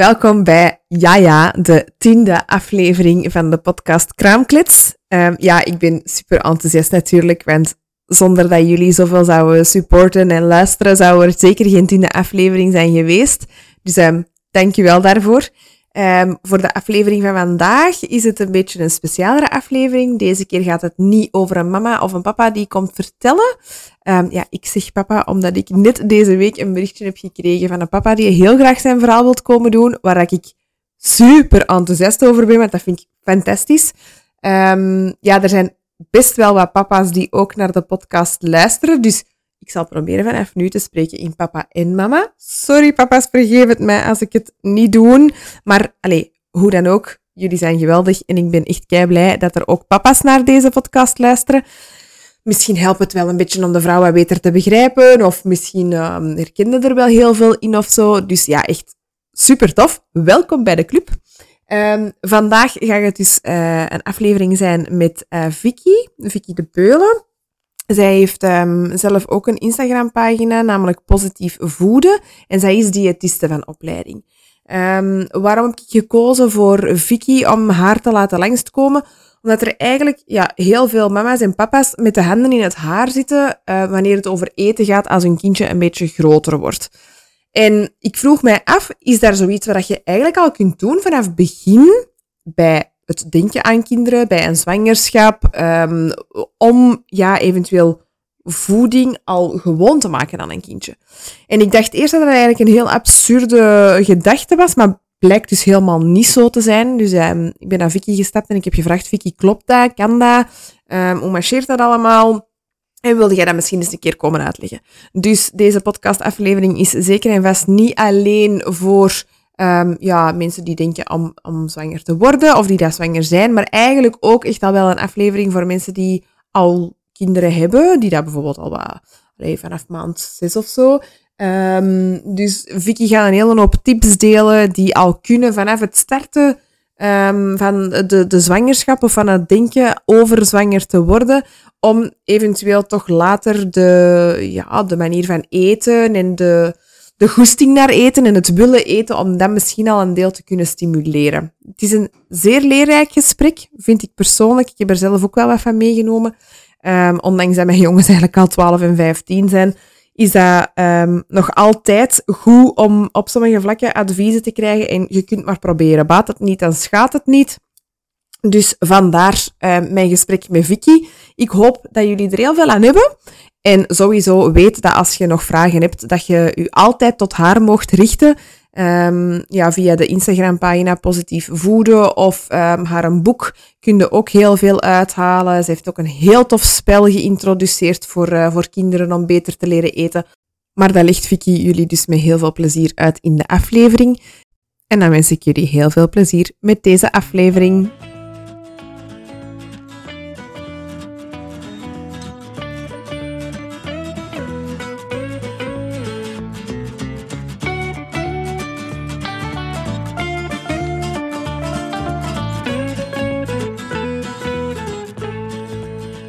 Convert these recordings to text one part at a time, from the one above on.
Welkom bij Ja de tiende aflevering van de podcast Kraamklits. Um, ja, ik ben super enthousiast natuurlijk, want zonder dat jullie zoveel zouden supporten en luisteren, zou er zeker geen tiende aflevering zijn geweest. Dus um, dank je wel daarvoor. Um, voor de aflevering van vandaag is het een beetje een specialere aflevering. Deze keer gaat het niet over een mama of een papa die komt vertellen. Um, ja, ik zeg papa omdat ik net deze week een berichtje heb gekregen van een papa die heel graag zijn verhaal wilt komen doen, waar ik super enthousiast over ben, want dat vind ik fantastisch. Um, ja, er zijn best wel wat papa's die ook naar de podcast luisteren, dus ik zal proberen vanaf nu te spreken in papa en mama. Sorry papa's, vergeef het mij als ik het niet doe. Maar allez, hoe dan ook, jullie zijn geweldig en ik ben echt kei blij dat er ook papa's naar deze podcast luisteren. Misschien helpt het wel een beetje om de vrouwen beter te begrijpen, of misschien uh, herkennen er wel heel veel in of zo. Dus ja, echt super tof. Welkom bij de club. Um, vandaag gaat het dus uh, een aflevering zijn met uh, Vicky, Vicky de Beulen. Zij heeft um, zelf ook een Instagram-pagina, namelijk Positief Voeden. En zij is diëtiste van opleiding. Um, waarom heb ik gekozen voor Vicky om haar te laten langskomen? Omdat er eigenlijk ja, heel veel mama's en papa's met de handen in het haar zitten uh, wanneer het over eten gaat als hun kindje een beetje groter wordt. En ik vroeg mij af, is daar zoiets wat je eigenlijk al kunt doen vanaf begin bij het denken aan kinderen bij een zwangerschap, um, om ja, eventueel voeding al gewoon te maken aan een kindje. En ik dacht eerst dat dat eigenlijk een heel absurde gedachte was, maar blijkt dus helemaal niet zo te zijn. Dus um, ik ben naar Vicky gestapt en ik heb gevraagd, Vicky, klopt dat? Kan dat? Um, hoe marcheert dat allemaal? En wilde jij dat misschien eens een keer komen uitleggen? Dus deze podcastaflevering is zeker en vast niet alleen voor Um, ja, mensen die denken om, zwanger te worden of die daar zwanger zijn, maar eigenlijk ook echt al wel een aflevering voor mensen die al kinderen hebben, die dat bijvoorbeeld al wat, allee, vanaf maand zes of zo. Um, dus Vicky gaat een hele hoop tips delen die al kunnen vanaf het starten um, van de, de zwangerschap of van het denken over zwanger te worden, om eventueel toch later de, ja, de manier van eten en de, de goesting naar eten en het willen eten, om dat misschien al een deel te kunnen stimuleren. Het is een zeer leerrijk gesprek, vind ik persoonlijk. Ik heb er zelf ook wel wat van meegenomen. Um, ondanks dat mijn jongens eigenlijk al 12 en 15 zijn, is dat um, nog altijd goed om op sommige vlakken adviezen te krijgen. En je kunt maar proberen. Baat het niet, dan schaadt het niet. Dus vandaar uh, mijn gesprek met Vicky. Ik hoop dat jullie er heel veel aan hebben. En sowieso weet dat als je nog vragen hebt, dat je je altijd tot haar mocht richten. Um, ja, via de Instagram-pagina Positief Voeden of um, haar een boek kun je ook heel veel uithalen. Ze heeft ook een heel tof spel geïntroduceerd voor, uh, voor kinderen om beter te leren eten. Maar dat legt Vicky jullie dus met heel veel plezier uit in de aflevering. En dan wens ik jullie heel veel plezier met deze aflevering.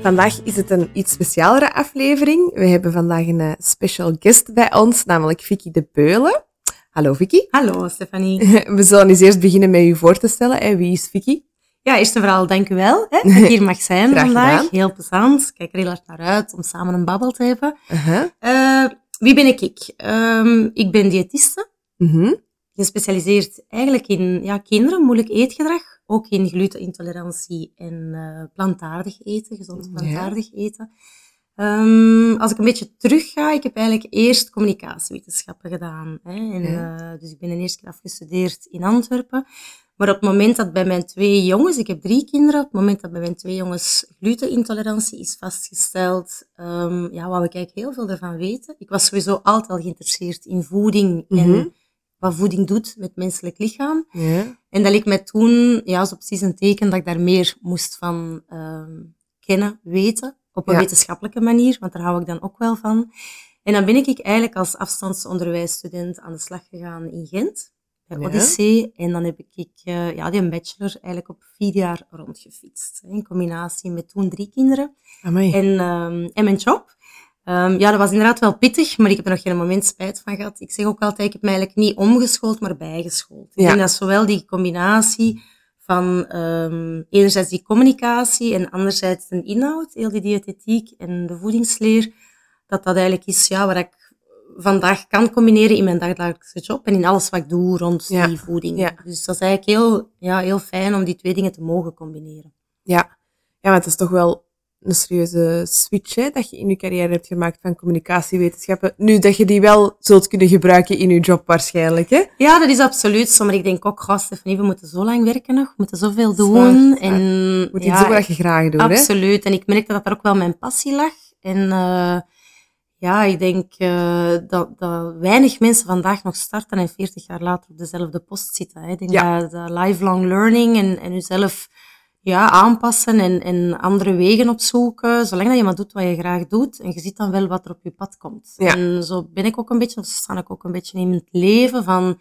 Vandaag is het een iets specialere aflevering. We hebben vandaag een uh, special guest bij ons, namelijk Vicky de Beulen. Hallo Vicky. Hallo Stefanie. We zullen eens eerst beginnen met u voor te stellen. En wie is Vicky? Ja, eerst en vooral dank u wel hè, dat ik hier mag zijn vandaag. Heel plezant. Ik kijk er heel erg naar uit om samen een babbel te hebben. Uh -huh. uh, wie ben ik? Um, ik ben diëtiste. Uh mhm. -huh. Gespecialiseerd eigenlijk in ja, kinderen, moeilijk eetgedrag ook in glutenintolerantie en uh, plantaardig eten, gezond plantaardig eten. Um, als ik een beetje terug ga, ik heb eigenlijk eerst communicatiewetenschappen gedaan. Hè, en, ja. uh, dus ik ben de eerste keer afgestudeerd in Antwerpen. Maar op het moment dat bij mijn twee jongens, ik heb drie kinderen, op het moment dat bij mijn twee jongens glutenintolerantie is vastgesteld, um, ja, wou ik eigenlijk heel veel ervan weten. Ik was sowieso altijd al geïnteresseerd in voeding mm -hmm. Wat voeding doet met het menselijk lichaam. Ja. En dat leek mij toen ja, zo precies een teken dat ik daar meer moest van uh, kennen, weten. Op een ja. wetenschappelijke manier, want daar hou ik dan ook wel van. En dan ben ik eigenlijk als afstandsonderwijsstudent aan de slag gegaan in Gent, bij ja. Odyssee. En dan heb ik uh, ja, die bachelor eigenlijk op vier jaar rondgefietst. In combinatie met toen drie kinderen. En, um, en mijn job. Um, ja, dat was inderdaad wel pittig, maar ik heb er nog geen moment spijt van gehad. Ik zeg ook altijd, ik heb me eigenlijk niet omgeschoold, maar bijgeschoold. Ja. Ik denk dat zowel die combinatie van um, enerzijds die communicatie en anderzijds een inhoud, heel die diëtetiek en de voedingsleer, dat dat eigenlijk is ja, wat ik vandaag kan combineren in mijn dagelijkse job en in alles wat ik doe rond die voeding. Ja. Dus dat is eigenlijk heel, ja, heel fijn om die twee dingen te mogen combineren. Ja, ja maar het is toch wel een serieuze switch hè, dat je in je carrière hebt gemaakt van communicatiewetenschappen. Nu dat je die wel zult kunnen gebruiken in je job waarschijnlijk. Hè? Ja, dat is absoluut zo. Maar ik denk ook, goh, Stephanie, we moeten zo lang werken nog. We moeten zoveel doen. En, Moet iets doen wat je graag doet. Absoluut. En ik merkte dat er ook wel mijn passie lag. En uh, ja, ik denk uh, dat, dat weinig mensen vandaag nog starten en 40 jaar later op dezelfde post zitten. Hè. Ik denk ja. dat, dat lifelong learning en, en jezelf ja, aanpassen en, en andere wegen opzoeken. Zolang dat je maar doet wat je graag doet. En je ziet dan wel wat er op je pad komt. Ja. En zo ben ik ook een beetje, of sta ik ook een beetje in het leven van,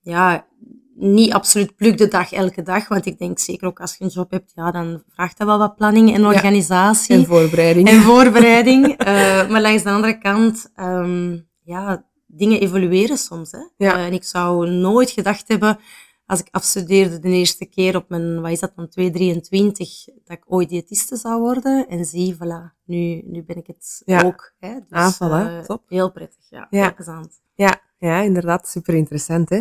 ja, niet absoluut pluk de dag elke dag. Want ik denk zeker ook als je een job hebt, ja, dan vraagt dat wel wat planning en organisatie. En voorbereiding. En voorbereiding. uh, maar langs de andere kant, um, ja, dingen evolueren soms. Hè. Ja. Uh, en ik zou nooit gedacht hebben als ik afstudeerde de eerste keer op mijn, wat is dat dan, 223, dat ik ooit diëtiste zou worden. En zie, voilà, nu, nu ben ik het ook. Hè. Dus, ah, voilà, uh, top. Heel prettig, ja. ja. Ja, ja, inderdaad, super interessant. Hè.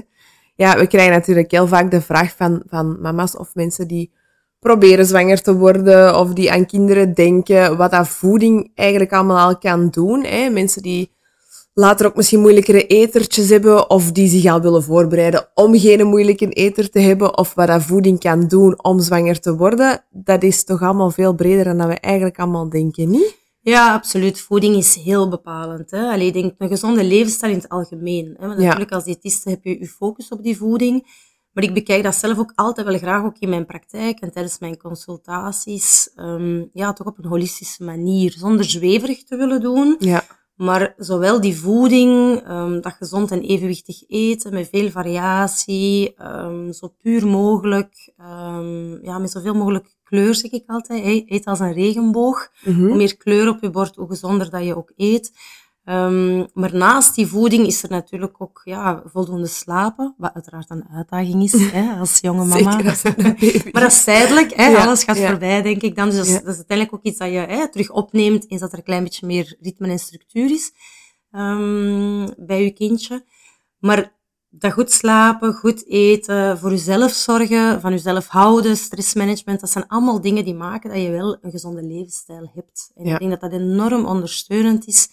Ja, we krijgen natuurlijk heel vaak de vraag van, van mama's of mensen die proberen zwanger te worden of die aan kinderen denken, wat dat voeding eigenlijk allemaal al kan doen. Hè. Mensen die later ook misschien moeilijkere etertjes hebben of die zich al willen voorbereiden om geen moeilijke eter te hebben of wat dat voeding kan doen om zwanger te worden, dat is toch allemaal veel breder dan we eigenlijk allemaal denken, niet? Ja, absoluut. Voeding is heel bepalend. Hè? Allee, ik denk een gezonde levensstijl in het algemeen. Hè? Want natuurlijk als diëtiste heb je je focus op die voeding. Maar ik bekijk dat zelf ook altijd wel graag ook in mijn praktijk en tijdens mijn consultaties. Um, ja, toch op een holistische manier. Zonder zweverig te willen doen. Ja. Maar zowel die voeding, um, dat gezond en evenwichtig eten, met veel variatie, um, zo puur mogelijk, um, ja, met zoveel mogelijk kleur, zeg ik altijd. Hey, eet als een regenboog. Mm Hoe meer kleur op je bord, hoe gezonder dat je ook eet. Um, maar naast die voeding is er natuurlijk ook ja, voldoende slapen, wat uiteraard een uitdaging is hè, als jonge mama. maar dat is tijdelijk, hè, alles gaat voorbij, denk ik dan. Dus dat is, dat is, uiteindelijk ook iets dat je hè, terug opneemt, eens dat er een klein beetje meer ritme en structuur is um, bij je kindje. Maar dat goed slapen, goed eten, voor jezelf zorgen, van jezelf houden, stressmanagement, dat zijn allemaal dingen die maken dat je wel een gezonde levensstijl hebt. En ik denk dat dat enorm ondersteunend is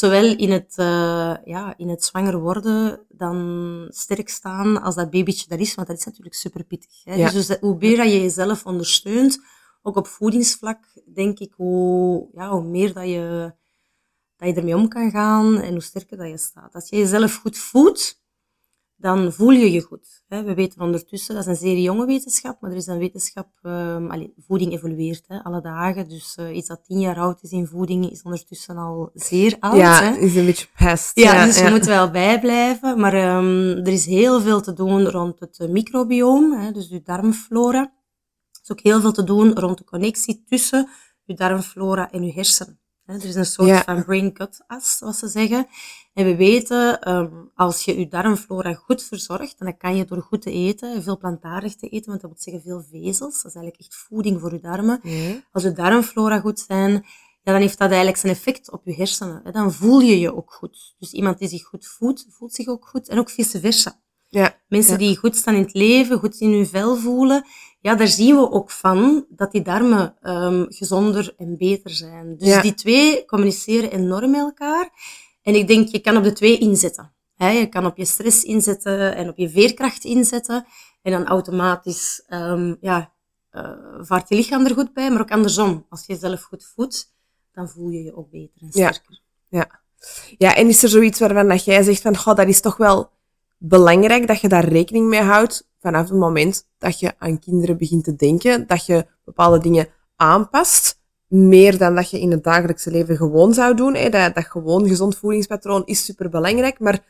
zowel in het, uh, ja, in het zwanger worden dan sterk staan als dat babytje daar is, want dat is natuurlijk super pittig. Hè? Ja. Dus, dus hoe meer dat je jezelf ondersteunt, ook op voedingsvlak, denk ik, hoe, ja, hoe meer dat je, dat je ermee om kan gaan en hoe sterker dat je staat. Als je jezelf goed voedt, dan voel je je goed. We weten ondertussen, dat is een zeer jonge wetenschap, maar er is een wetenschap, um, allee, voeding evolueert hè, alle dagen. Dus uh, iets dat tien jaar oud is in voeding is ondertussen al zeer oud. Ja, hè. is een beetje pest. Ja, ja dus ja. je moet wel bijblijven. Maar um, er is heel veel te doen rond het microbioom, hè, dus je darmflora. Er is ook heel veel te doen rond de connectie tussen je darmflora en je hersenen. Er is een soort ja. van brain-gut as, zoals ze zeggen. En we weten, um, als je je darmflora goed verzorgt, en dat kan je door goed te eten, veel plantaardig te eten, want dat wil zeggen veel vezels. Dat is eigenlijk echt voeding voor je darmen. Als je darmflora goed zijn, ja, dan heeft dat eigenlijk zijn effect op je hersenen. Hè. Dan voel je je ook goed. Dus iemand die zich goed voelt, voelt zich ook goed. En ook vice versa. Ja. Mensen die goed staan in het leven, goed in hun vel voelen, ja, daar zien we ook van dat die darmen um, gezonder en beter zijn. Dus ja. die twee communiceren enorm met elkaar. En ik denk, je kan op de twee inzetten. je kan op je stress inzetten en op je veerkracht inzetten. En dan automatisch um, ja, uh, vaart je lichaam er goed bij. Maar ook andersom. Als je jezelf goed voedt, dan voel je je ook beter en sterker. Ja, ja. ja en is er zoiets waarvan dat jij zegt van, goh, dat is toch wel belangrijk dat je daar rekening mee houdt vanaf het moment dat je aan kinderen begint te denken, dat je bepaalde dingen aanpast, meer dan dat je in het dagelijkse leven gewoon zou doen. Hè. Dat, dat gewoon gezond voedingspatroon is super belangrijk, maar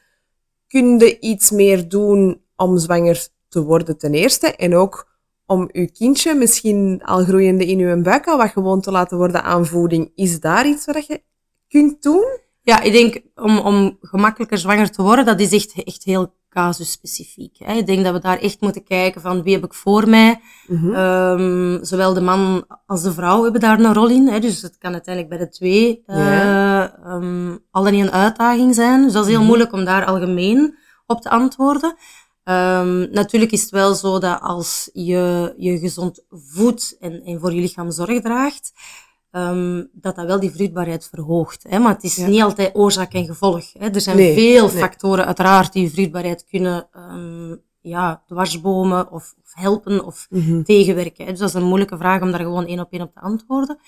kun je iets meer doen om zwanger te worden ten eerste en ook om uw kindje misschien al groeiende in uw buik al wat gewoon te laten worden aan voeding. Is daar iets wat je kunt doen? Ja, ik denk om, om gemakkelijker zwanger te worden, dat is echt, echt heel casusspecifiek. Hè. Ik denk dat we daar echt moeten kijken van wie heb ik voor mij. Mm zowel de man als de vrouw hebben daar een rol in. Hè. Dus het kan uiteindelijk bij de twee uh, ja. um, een uitdaging zijn. Dus dat is heel mhm. moeilijk om daar algemeen op te antwoorden. Um, natuurlijk is het wel zo dat als je je gezond voedt en, en voor je lichaam zorg draagt, um, dat dat wel die vruchtbaarheid verhoogt. Hè? Maar het is niet altijd oorzaak en gevolg. Hè? Er zijn veel factoren uiteraard die vruchtbaarheid kunnen um, ja, dwarsbomen of, of helpen of mm tegenwerken. Hè? Dus dat is een moeilijke vraag om daar gewoon één op één op te antwoorden.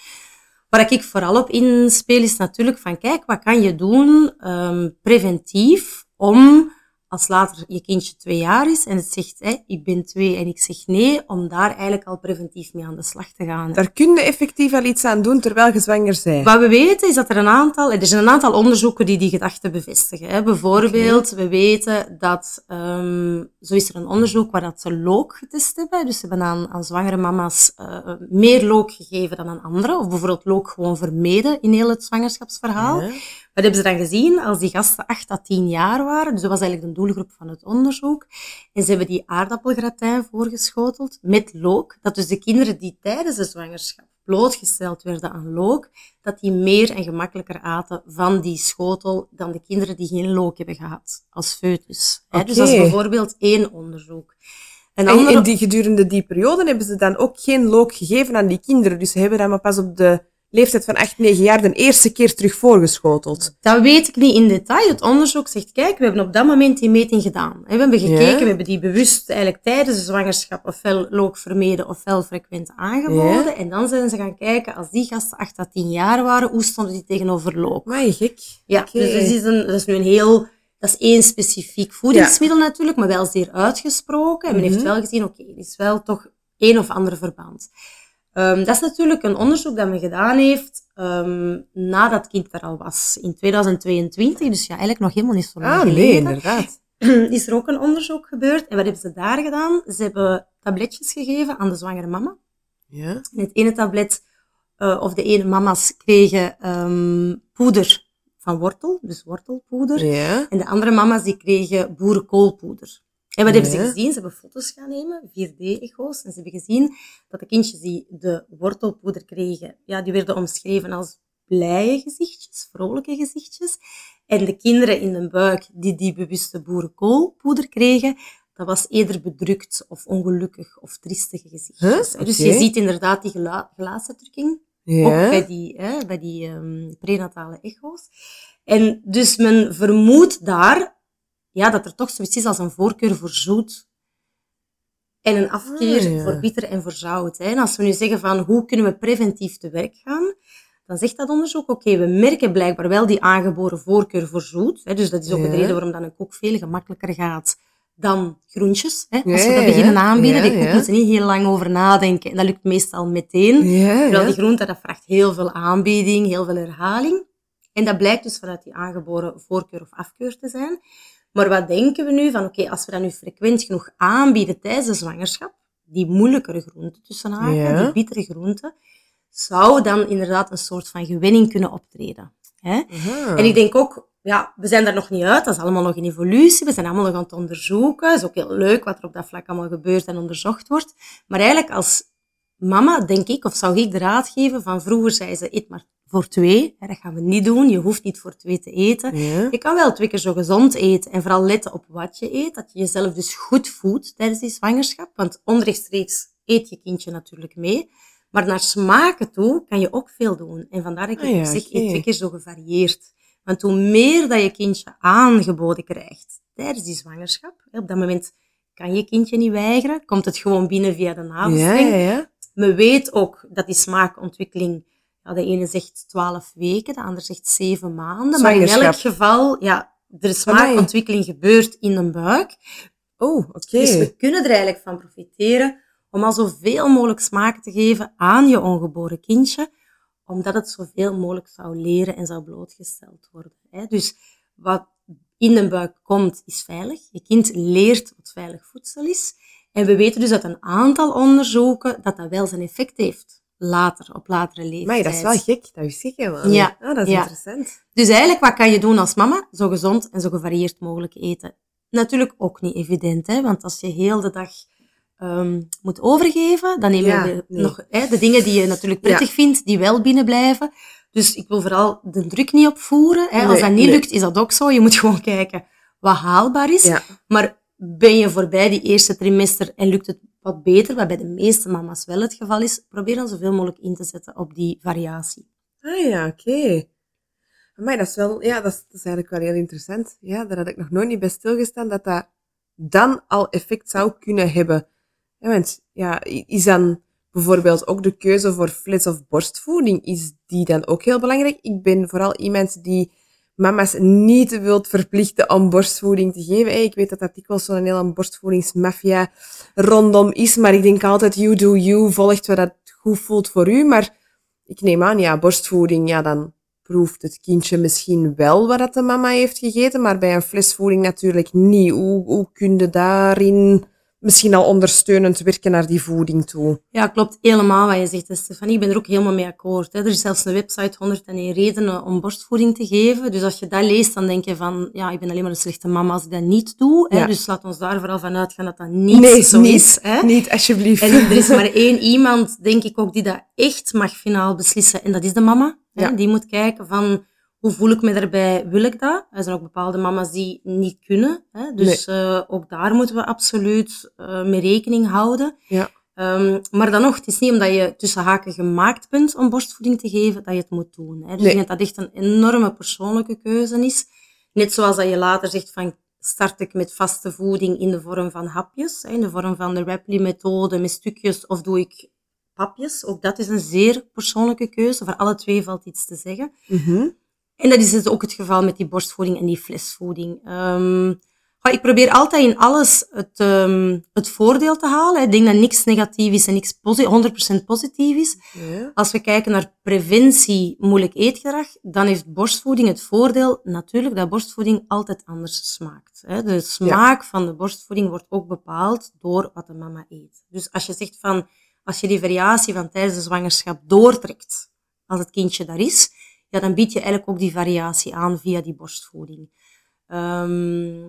Waar ik vooral op inspeel is natuurlijk van kijk, wat kan je doen um, preventief om als later je kindje twee jaar is en het zegt, hé, ik ben twee en ik zeg nee, om daar eigenlijk al preventief mee aan de slag te gaan. Daar kun je effectief al iets aan doen terwijl je zwanger bent. Wat we weten is dat er een aantal, er zijn een aantal onderzoeken die die gedachte bevestigen. Hè. Bijvoorbeeld, we weten dat, um, zo is er een onderzoek waar dat ze look getest hebben. Dus ze hebben aan, aan zwangere mama's uh, meer look gegeven dan aan anderen. Of bijvoorbeeld look gewoon vermeden in heel het zwangerschapsverhaal. Ja. Wat hebben ze dan gezien? Als die gasten 8 à 10 jaar waren, dus dat was eigenlijk de doelgroep van het onderzoek, en ze hebben die aardappelgratijn voorgeschoteld met look, dat dus de kinderen die tijdens de zwangerschap blootgesteld werden aan look, dat die meer en gemakkelijker aten van die schotel dan de kinderen die geen look hebben gehad als foetus. Okay. Dus dat is bijvoorbeeld één onderzoek. En, andere... en die, gedurende die periode hebben ze dan ook geen look gegeven aan die kinderen. Dus ze hebben dan maar pas op de leeftijd van 8, 9 jaar de eerste keer terug voorgeschoteld? Dat weet ik niet in detail. Het onderzoek zegt, kijk, we hebben op dat moment die meting gedaan. We hebben gekeken, we hebben die bewust eigenlijk tijdens de zwangerschap ofwel look vermeden ofwel frequent aangeboden. En dan zijn ze gaan kijken, als die gasten 8 à 10 jaar waren, hoe stonden die tegenover look? Maar gek. Ja, dus dat is, een, dat is nu een heel... Dat is één specifiek voedingsmiddel natuurlijk, maar wel zeer uitgesproken. En men heeft mhm. wel gezien, oké, okay, er is wel toch een of andere verband. Um, dat is natuurlijk een onderzoek dat men gedaan heeft um, nadat het kind er al was. In 2022, dus ja, eigenlijk nog helemaal niet zo lang ah, geleden. nee, inderdaad. Is er ook een onderzoek gebeurd. En wat hebben ze daar gedaan? Ze hebben tabletjes gegeven aan de zwangere mama. Ja. En het ene tablet, uh, of de ene mama's, kregen um, poeder van wortel, dus wortelpoeder. Ja. En de andere mama's die kregen boerenkoolpoeder. En wat hebben ze gezien? Ze hebben foto's gaan nemen, 4D-echo's, en ze hebben gezien dat de kindjes die de wortelpoeder kregen, ja, die werden omschreven als blije gezichtjes, vrolijke gezichtjes. En de kinderen in de buik die die bewuste boerenkoolpoeder kregen, dat was eerder bedrukt of ongelukkig of triestige gezichtjes. Dus je ziet inderdaad die gela gelaatsuitdrukking ja. ook bij die, hè, bij die um, prenatale echo's. En dus men vermoedt daar ja, dat er toch zoiets is als een voorkeur voor zoet en een afkeer ah, voor bitter en voor zout. Hè. En als we nu zeggen van hoe kunnen we preventief te werk gaan, dan zegt dat onderzoek, oké, we merken blijkbaar wel die aangeboren voorkeur voor zoet. Hè, dus dat is ook ja. de reden waarom dan een koek veel gemakkelijker gaat dan groentjes. Hè. Als we dat beginnen aanbieden, die koek moeten niet heel lang over nadenken. En dat lukt meestal meteen. Terwijl die groente, dat vraagt heel veel aanbieding, heel veel herhaling. En dat blijkt dus vanuit die aangeboren voorkeur of afkeur te zijn. Maar wat denken we nu van, oké, als we dat nu frequent genoeg aanbieden tijdens de zwangerschap, die moeilijkere groenten tussen haken, die bittere groenten, zou dan inderdaad een soort van gewenning kunnen optreden. Hè? En ik denk ook, ja, we zijn daar nog niet uit, dat is allemaal nog in evolutie, we zijn allemaal nog aan het onderzoeken. Het is ook heel leuk wat er op dat vlak allemaal gebeurt en onderzocht wordt. Maar eigenlijk als mama, denk ik, of zou ik de raad geven van vroeger zei ze, eet maar voor twee. Dat gaan we niet doen. Je hoeft niet voor twee te eten. Je kan wel twee keer zo gezond eten en vooral letten op wat je eet. Dat je jezelf dus goed voedt tijdens die zwangerschap. Want onrechtstreeks eet je kindje natuurlijk mee. Maar naar smaken toe kan je ook veel doen. En vandaar dat ik ah, ja, zeg, eet twee keer zo gevarieerd. Want hoe meer dat je kindje aangeboden krijgt tijdens die zwangerschap, op dat moment kan je kindje niet weigeren, komt het gewoon binnen via de navelstreng. Ja, ja, Men weet ook dat die smaakontwikkeling ja, de ene zegt twaalf weken, de ander zegt zeven maanden. Maar in elk geval, ja, is smaakontwikkeling gebeurt in een buik. Oh, oké. Dus we kunnen er eigenlijk van profiteren om al zoveel mogelijk smaak te geven aan je ongeboren kindje, omdat het zoveel mogelijk zou leren en zou blootgesteld worden. Dus wat in de buik komt, is veilig. Je kind leert wat veilig voedsel is. En we weten dus uit een aantal onderzoeken dat dat wel zijn effect heeft later, op latere leeftijd. Maar dat is wel gek, dat is gek helemaal Ja. Ah, dat is interessant. Dus eigenlijk, wat kan je doen als mama? Zo gezond en zo gevarieerd mogelijk eten. Natuurlijk ook niet evident, hè? want als je heel de dag um, moet overgeven, dan neem je nog hè, de dingen die je natuurlijk prettig vindt, die wel binnen blijven. Dus ik wil vooral de druk niet opvoeren. Hè. Als dat niet lukt, is dat ook zo. Je moet gewoon kijken wat haalbaar is. Maar ben je voorbij die eerste trimester en lukt het wat beter, wat bij de meeste mama's wel het geval is, probeer dan zoveel mogelijk in te zetten op die variatie. Ah ja, oké. Maar dat is wel, ja, dat is, dat is, eigenlijk wel heel interessant. Ja, daar had ik nog nooit niet bij stilgestaan dat dat dan al effect zou kunnen hebben. Ja, want ja, is dan bijvoorbeeld ook de keuze voor fles- of borstvoeding, is die dan ook heel belangrijk? Ik ben vooral iemand die mama's niet wilt verplichten om borstvoeding te geven. Ik weet dat dat dikwijls zo'n hele borstvoedingsmafia rondom is, maar ik denk altijd, you do you, volgt wat dat goed voelt voor u. Maar ik neem aan, ja, borstvoeding, ja, dan proeft het kindje misschien wel wat dat de mama heeft gegeten, maar bij een flesvoeding natuurlijk niet. Hoe, hoe kun je daarin misschien al ondersteunend werken naar die voeding toe. Ja, klopt helemaal wat je zegt, Stefanie. Ik ben er ook helemaal mee akkoord. Hè. Er is zelfs een website 101 redenen om borstvoeding te geven. Dus als je dat leest, dan denk je van, ja, ik ben alleen maar een slechte mama als ik dat niet doe. Hè. Dus laat ons daar vooral van uitgaan dat dat niet nee, zo niet, is. Hè. Niet, alsjeblieft. En er is maar één iemand, denk ik ook, die dat echt mag finaal beslissen. En dat is de mama. Hè. Die moet kijken van hoe voel ik me daarbij? Wil ik dat? Er zijn ook bepaalde mama's die niet kunnen. Hè? Dus nee. uh, ook daar moeten we absoluut uh, mee rekening houden. Ja. Um, maar dan nog, het is niet omdat je tussen haken gemaakt bent om borstvoeding te geven, dat je het moet doen. Hè? Dus nee. ik denk dat dat echt een enorme persoonlijke keuze is. Net zoals dat je later zegt van, start ik met vaste voeding in de vorm van hapjes, hè? in de vorm van de Rapley-methode met stukjes, of doe ik papjes. Ook dat is een zeer persoonlijke keuze. Voor alle twee valt iets te zeggen. Mm -hmm. En dat is dus ook het geval met die borstvoeding en die flesvoeding. Um, ik probeer altijd in alles het, um, het voordeel te halen. Ik denk dat niks negatief is en niks 100% positief is. Ja. Als we kijken naar preventie moeilijk eetgedrag, dan heeft borstvoeding het voordeel natuurlijk dat borstvoeding altijd anders smaakt. De smaak ja. van de borstvoeding wordt ook bepaald door wat de mama eet. Dus als je zegt van, als je die variatie van tijdens de zwangerschap doortrekt, als het kindje daar is, ja, dan bied je eigenlijk ook die variatie aan via die borstvoeding. Um,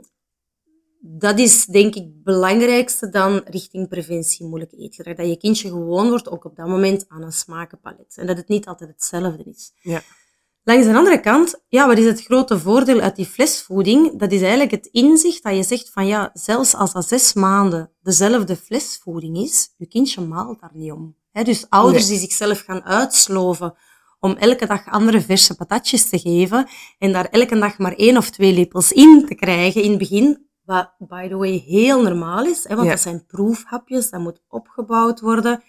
dat is denk ik het belangrijkste dan richting preventie moeilijk eetgedrag. Dat je kindje gewoon wordt, ook op dat moment, aan een smakenpalet. En dat het niet altijd hetzelfde is. Ja. Langs de andere kant, ja, wat is het grote voordeel uit die flesvoeding? Dat is eigenlijk het inzicht dat je zegt van ja, zelfs als dat zes maanden dezelfde flesvoeding is, je kindje maalt daar niet om. He, dus ouders die zichzelf gaan uitsloven om elke dag andere verse patatjes te geven en daar elke dag maar één of twee lepels in te krijgen in het begin, wat by the way heel normaal is, hè, want dat zijn proefhapjes, dat moet opgebouwd worden.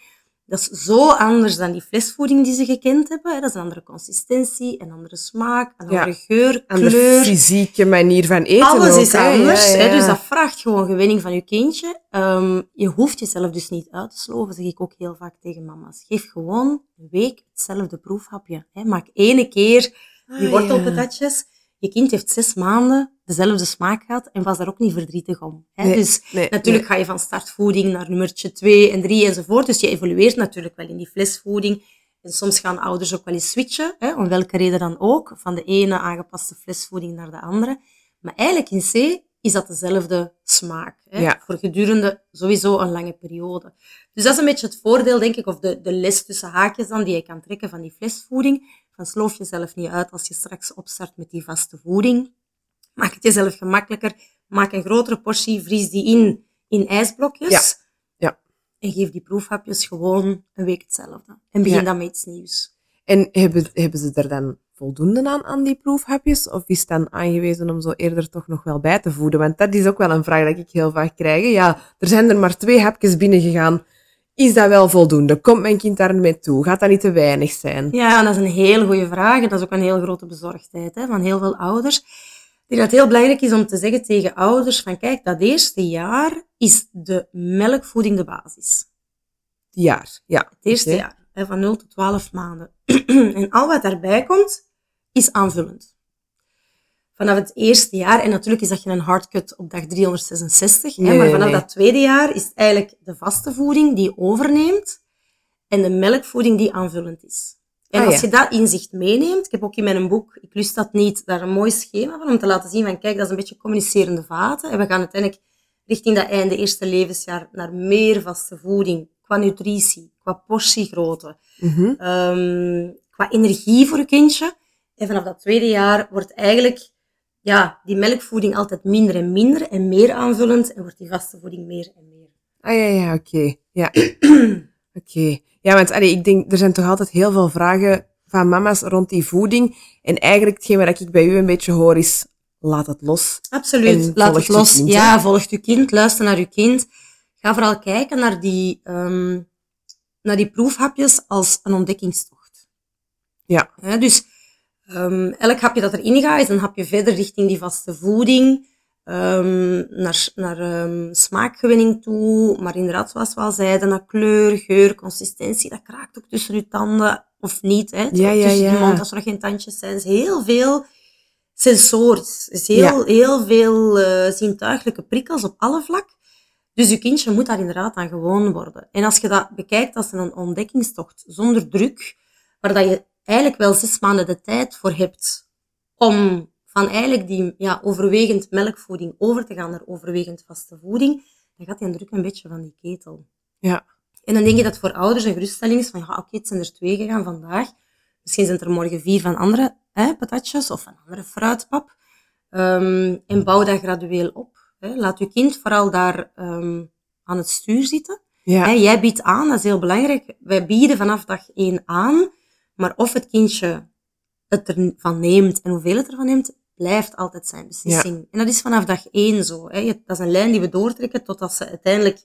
Dat is zo anders dan die flesvoeding die ze gekend hebben. Dat is een andere consistentie, een andere smaak, een andere geur, kleur. Een fysieke manier van eten Alles ook, is anders. Dus dat vraagt gewoon gewenning van je kindje. Um, je hoeft jezelf dus niet uit te sloven, zeg ik ook heel vaak tegen mama's. Geef gewoon een week hetzelfde proefhapje. Hè. Maak ene keer die ah, wortelpatatjes. Je kind heeft zes maanden dezelfde smaak gehad en was daar ook niet verdrietig om. Hè? Nee, dus nee, natuurlijk nee. ga je van startvoeding naar nummertje 2 en 3 enzovoort. Dus je evolueert natuurlijk wel in die flesvoeding. En soms gaan ouders ook wel eens switchen, hè, om welke reden dan ook, van de ene aangepaste flesvoeding naar de andere. Maar eigenlijk in C is dat dezelfde smaak. Hè, ja. Voor gedurende sowieso een lange periode. Dus dat is een beetje het voordeel, denk ik, of de, de les tussen haakjes dan, die je kan trekken van die flesvoeding. Van sloof jezelf niet uit als je straks opstart met die vaste voeding. Maak het jezelf gemakkelijker. Maak een grotere portie, vries die in, in ijsblokjes. Ja. ja. En geef die proefhapjes gewoon een week hetzelfde. En begin ja. dan met iets nieuws. En hebben, hebben ze er dan voldoende aan, aan die proefhapjes? Of is het dan aangewezen om zo eerder toch nog wel bij te voeden? Want dat is ook wel een vraag dat ik heel vaak krijg. Ja, er zijn er maar twee hapjes binnengegaan. Is dat wel voldoende? Komt mijn kind daar mee toe? Gaat dat niet te weinig zijn? Ja, dat is een hele goede vraag. En dat is ook een heel grote bezorgdheid hè, van heel veel ouders. Ik denk dat het heel belangrijk is om te zeggen tegen ouders van kijk, dat eerste jaar is de melkvoeding de basis. Het jaar, ja. Het eerste okay. jaar, hè, van 0 tot 12 maanden. en al wat daarbij komt, is aanvullend. Vanaf het eerste jaar, en natuurlijk is dat geen hardcut op dag 366, nee, hè, maar vanaf nee. dat tweede jaar is het eigenlijk de vaste voeding die overneemt. en de melkvoeding die aanvullend is. En ah, als je dat inzicht meeneemt, ik heb ook in mijn boek, ik lust dat niet, daar een mooi schema van om te laten zien van kijk, dat is een beetje communicerende vaten. En we gaan uiteindelijk richting dat einde eerste levensjaar naar meer vaste voeding, qua nutritie, qua portiegrootte, mm qua energie voor een kindje. En vanaf dat tweede jaar wordt eigenlijk ja, die melkvoeding altijd minder en minder en meer aanvullend en wordt die vaste voeding meer en meer. Ah ja, ja, oké. Ja. oké. Ja, want allee, ik denk, er zijn toch altijd heel veel vragen van mama's rond die voeding. En eigenlijk hetgeen wat ik bij u een beetje hoor is, laat het los. Absoluut, laat het los. ja, volg je kind, luister naar je kind. Ga vooral kijken naar die, um, naar die proefhapjes als een ontdekkingstocht. Ja. ja dus um, elk hapje dat erin gaat, is een hapje verder richting die vaste voeding. Um, naar, naar um, smaakgewenning toe, maar inderdaad, zoals we al zeiden, naar kleur, geur, consistentie, dat kraakt ook tussen je tanden, of niet, hè. Ja, ja, tussen ja. je mond, als er nog geen tandjes zijn. is heel veel sensorisch. is heel, heel veel uh, zintuigelijke prikkels op alle vlak. Dus je kindje moet daar inderdaad aan gewoon worden. En als je dat bekijkt als een ontdekkingstocht, zonder druk, waar dat je eigenlijk wel zes maanden de tijd voor hebt om van eigenlijk die ja, overwegend melkvoeding over te gaan naar overwegend vaste voeding, dan gaat die druk een beetje van die ketel. Ja. En dan denk je dat voor ouders een geruststelling is van, ja, oké, het zijn er twee gegaan vandaag. Misschien zijn er morgen vier van andere hè, patatjes of een andere fruitpap. Um, en bouw dat gradueel op. Hè. Laat je kind vooral daar um, aan het stuur zitten. Ja. Hè, jij biedt aan, dat is heel belangrijk. Wij bieden vanaf dag één aan, maar of het kindje het ervan neemt en hoeveel het ervan neemt, blijft altijd zijn beslissing. En dat is vanaf dag één zo. Hè. Dat is een lijn die we doortrekken totdat ze uiteindelijk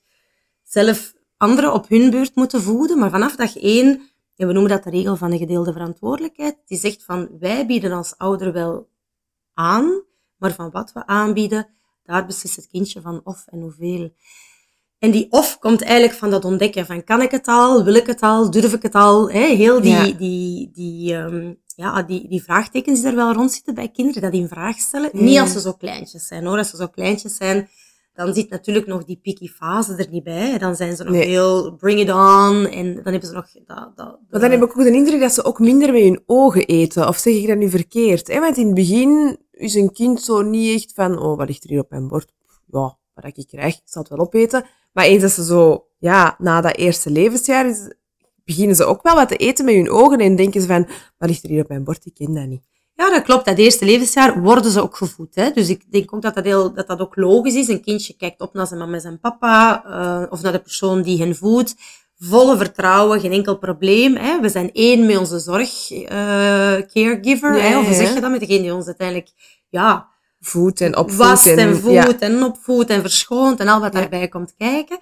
zelf anderen op hun beurt moeten voeden. Maar vanaf dag één, en we noemen dat de regel van de gedeelde verantwoordelijkheid, die zegt van wij bieden als ouder wel aan, maar van wat we aanbieden, daar beslist het kindje van of en hoeveel. En die of komt eigenlijk van dat ontdekken van kan ik het al, wil ik het al, durf ik het al. Hè? Heel die, die, die, um, ja, die, die vraagtekens die er wel rond zitten bij kinderen, dat in vraag stellen. Niet als ze zo kleintjes zijn hoor. Als ze zo kleintjes zijn, dan zit natuurlijk nog die picky fase er niet bij. Dan zijn ze nog heel bring it on. En dan hebben ze nog dat... dat, Maar dan heb ik ook de indruk dat ze ook minder met hun ogen eten. Of zeg ik dat nu verkeerd? Hè? Want in het begin is een kind zo niet echt van, oh, wat ligt er hier op mijn bord? Ja, wat ik krijg, ik zal het wel opeten. Maar eens dat ze zo, ja, na dat eerste levensjaar is, beginnen ze ook wel wat te eten met hun ogen en denken ze van, wat ligt er hier op mijn bord? Ik ken dat niet. Ja, dat klopt. Dat eerste levensjaar worden ze ook gevoed. Hè? Dus ik denk ook dat dat, heel, dat dat ook logisch is. Een kindje kijkt op naar zijn mama en zijn papa, uh, of naar de persoon die hen voedt. Volle vertrouwen, geen enkel probleem. Hè? We zijn één met onze zorg, uh, caregiver. hè? Of hoe zeg je dat met degene die ons uiteindelijk, ja, voedt en opvoedt. Wast en, en voedt en opvoedt en verschoont en al wat daarbij komt kijken.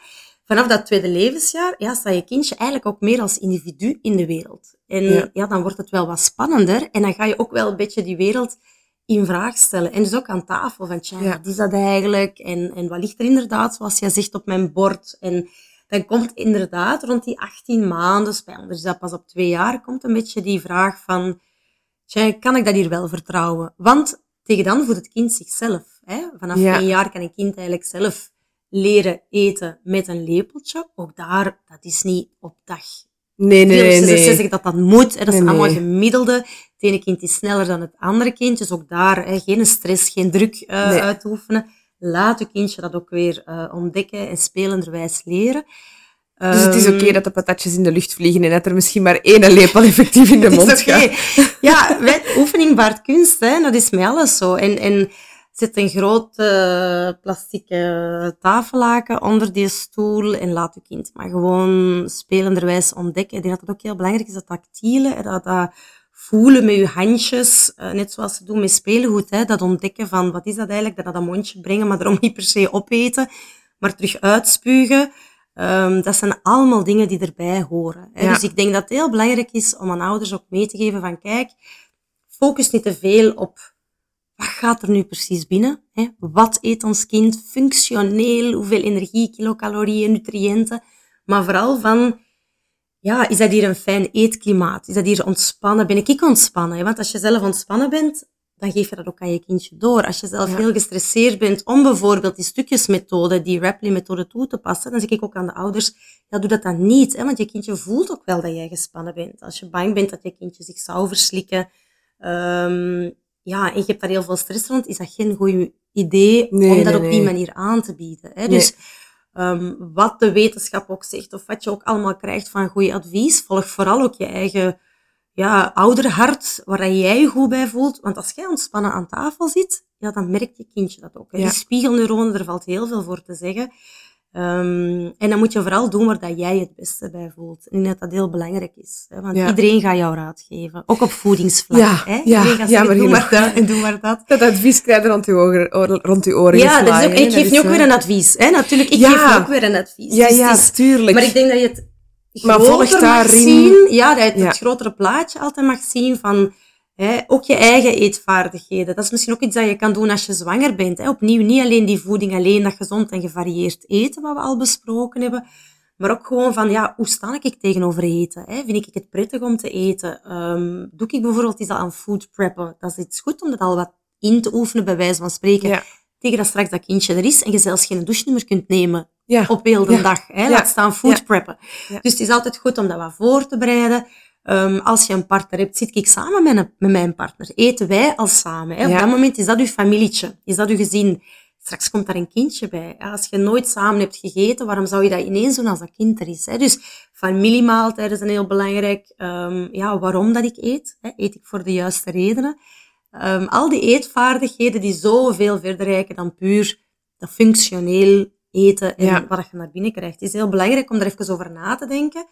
Vanaf dat tweede levensjaar ja, staat je kindje eigenlijk ook meer als individu in de wereld. En ja. dan wordt het wel wat spannender en dan ga je ook wel een beetje die wereld in vraag stellen. En dus ook aan tafel van, tja, wat is dat eigenlijk? En, en wat ligt er inderdaad, zoals jij zegt, op mijn bord? En dan komt inderdaad rond die 18 maanden, is dat pas op twee jaar, komt een beetje die vraag van, tja, kan ik dat hier wel vertrouwen? Want tegen dan voedt het kind zichzelf. Hè? Vanaf ja. één jaar kan een kind eigenlijk zelf leren eten met een lepeltje. Ook daar, dat is niet op dag. Nee, nee, nee. Ze zeggen dat dat moet. Hè. Dat is allemaal gemiddelde. Het ene kind is sneller dan het andere kind. Dus ook daar hè, geen stress, geen druk uh, nee. uitoefenen. Laat je kindje dat ook weer uh, ontdekken en spelenderwijs leren. Dus het is oké okay ehm, dat de patatjes in de lucht vliegen en dat er misschien maar één lepel effectief in de mond okay. gaat. Ja, oefening baart kunst, hè. dat is met alles zo. En, en zet een groot uh, plastic tafellaken onder die stoel en laat je kind maar gewoon spelenderwijs ontdekken. Ik denk dat het ook heel belangrijk is, dat tactiele, dat, dat voelen met je handjes, uh, net zoals ze doen met speelgoed, hè, dat ontdekken van wat is dat eigenlijk, dat dat een mondje brengen, maar daarom niet per se opeten, maar terug uitspugen. Um, dat zijn allemaal dingen die erbij horen. Hè. Ja. Dus ik denk dat het heel belangrijk is om aan ouders ook mee te geven van kijk, focus niet te veel op wat gaat er nu precies binnen? Hè? Wat eet ons kind functioneel? Hoeveel energie, kilocalorieën, nutriënten? Maar vooral van, ja, is dat hier een fijn eetklimaat? Is dat hier ontspannen? Ben ik ontspannen? Want als je zelf ontspannen bent, dan geef je dat ook aan je kindje door. Als je zelf heel gestresseerd bent om bijvoorbeeld die stukjesmethode, die Rapley-methode toe te passen, dan zeg ik ook aan de ouders, ja, doe dat dan niet. Hè, want je kindje voelt ook wel dat jij gespannen bent. Als je bang bent dat je kindje zich zou verslikken, um, ja, en je hebt daar heel veel stress rond, is dat geen goed idee om dat op die manier aan te bieden. Hè? Dus um, wat de wetenschap ook zegt, of wat je ook allemaal krijgt van goed advies, volg vooral ook je eigen ja, ouderhart, waar jij je goed bij voelt. Want als jij ontspannen aan tafel zit, ja, dan merkt je kindje dat ook. Hè? Die spiegelneuronen, er valt heel veel voor te zeggen. Um, en dan moet je vooral doen waar dat jij het beste bij voelt. En dat dat heel belangrijk is. Hè? Want iedereen gaat jou raad geven. Ook op voedingsvlak. Ja, hè? ja, gaat ja maar doe maar dat en doe maar dat. Dat advies krijg je rond je oren, rond je oren Ja, dat is ook, ik geef nu ook weer een advies. Hè? Natuurlijk, ik geef ook weer een advies. Ja, dus ja, tuurlijk. Maar ik denk dat je het maar daarin... mag zien. Ja, dat je het grotere plaatje altijd mag zien van ook je eigen eetvaardigheden. Dat is misschien ook iets dat je kan doen als je zwanger bent. Opnieuw, niet alleen die voeding, alleen dat gezond en gevarieerd eten, wat we al besproken hebben. Maar ook gewoon van, ja, hoe sta ik tegenover eten? Vind ik het prettig om te eten? Um, doe ik bijvoorbeeld iets aan food preppen? Dat is iets goed om dat al wat in te oefenen, bij wijze van spreken. Tegen dat straks dat kindje er is en je zelfs geen douche meer kunt nemen op heel de dag. Hè? Laat staan food preppen. Dus het is altijd goed om dat wat voor te bereiden. Um, als je een partner hebt, zit ik samen met, een, met mijn partner. Eten wij al samen. Hè? Op dat moment is dat uw familietje. Is dat uw gezin. Straks komt daar een kindje bij. Als je nooit samen hebt gegeten, waarom zou je dat ineens doen als dat kind er is? Hè? Dus familiemaaltijden zijn heel belangrijk. Um, ja, waarom dat ik eet? Hè? Eet ik voor de juiste redenen? Um, al die eetvaardigheden die zoveel verder reiken dan puur dat functioneel eten en wat je naar binnen krijgt. Het is heel belangrijk om daar even over na te denken.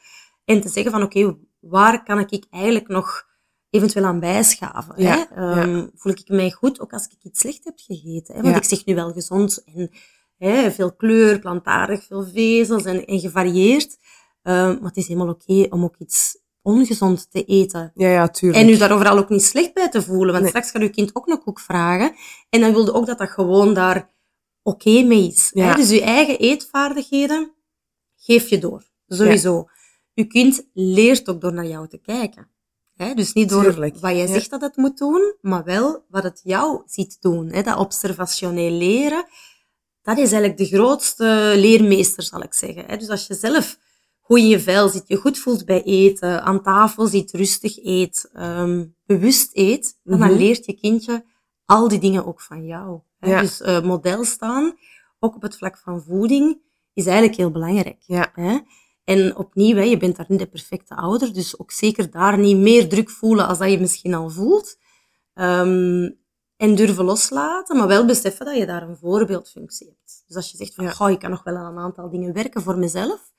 En te zeggen van oké, waar kan ik eigenlijk nog eventueel aan bijschaven? hè? Um, voel ik mij goed, ook als ik iets slecht heb gegeten? Hè? Want ik zeg nu wel gezond en hè, veel kleur, plantaardig, veel vezels en, en gevarieerd. Um, maar het is helemaal oké om ook iets ongezond te eten. Ja, ja, tuurlijk. En u daar overal ook niet slecht bij te voelen. Want straks gaat uw kind ook nog koek vragen. En dan wilde ook dat dat gewoon daar oké mee is. Hè? Dus uw eigen eetvaardigheden geef je door. Sowieso je kind leert ook door naar jou te kijken. Dus niet door wat jij zegt dat het moet doen, maar wel wat het jou ziet doen. Dat observationeel leren, dat is eigenlijk de grootste leermeester, zal ik zeggen. Dus als je zelf goed in je vel zit, je goed voelt bij eten, aan tafel zit, rustig eet, um, bewust eet, dan mhm. leert je kindje al die dingen ook van jou. Dus uh, model staan, ook op het vlak van voeding, is eigenlijk heel belangrijk. Ja. En opnieuw, hè, je bent daar niet de perfecte ouder, dus ook zeker daar niet meer druk voelen als dat je misschien al voelt. Um, en durven loslaten, maar wel beseffen dat je daar een voorbeeldfunctie hebt. Dus als je zegt van, ja. ik kan nog wel aan een aantal dingen werken voor mezelf,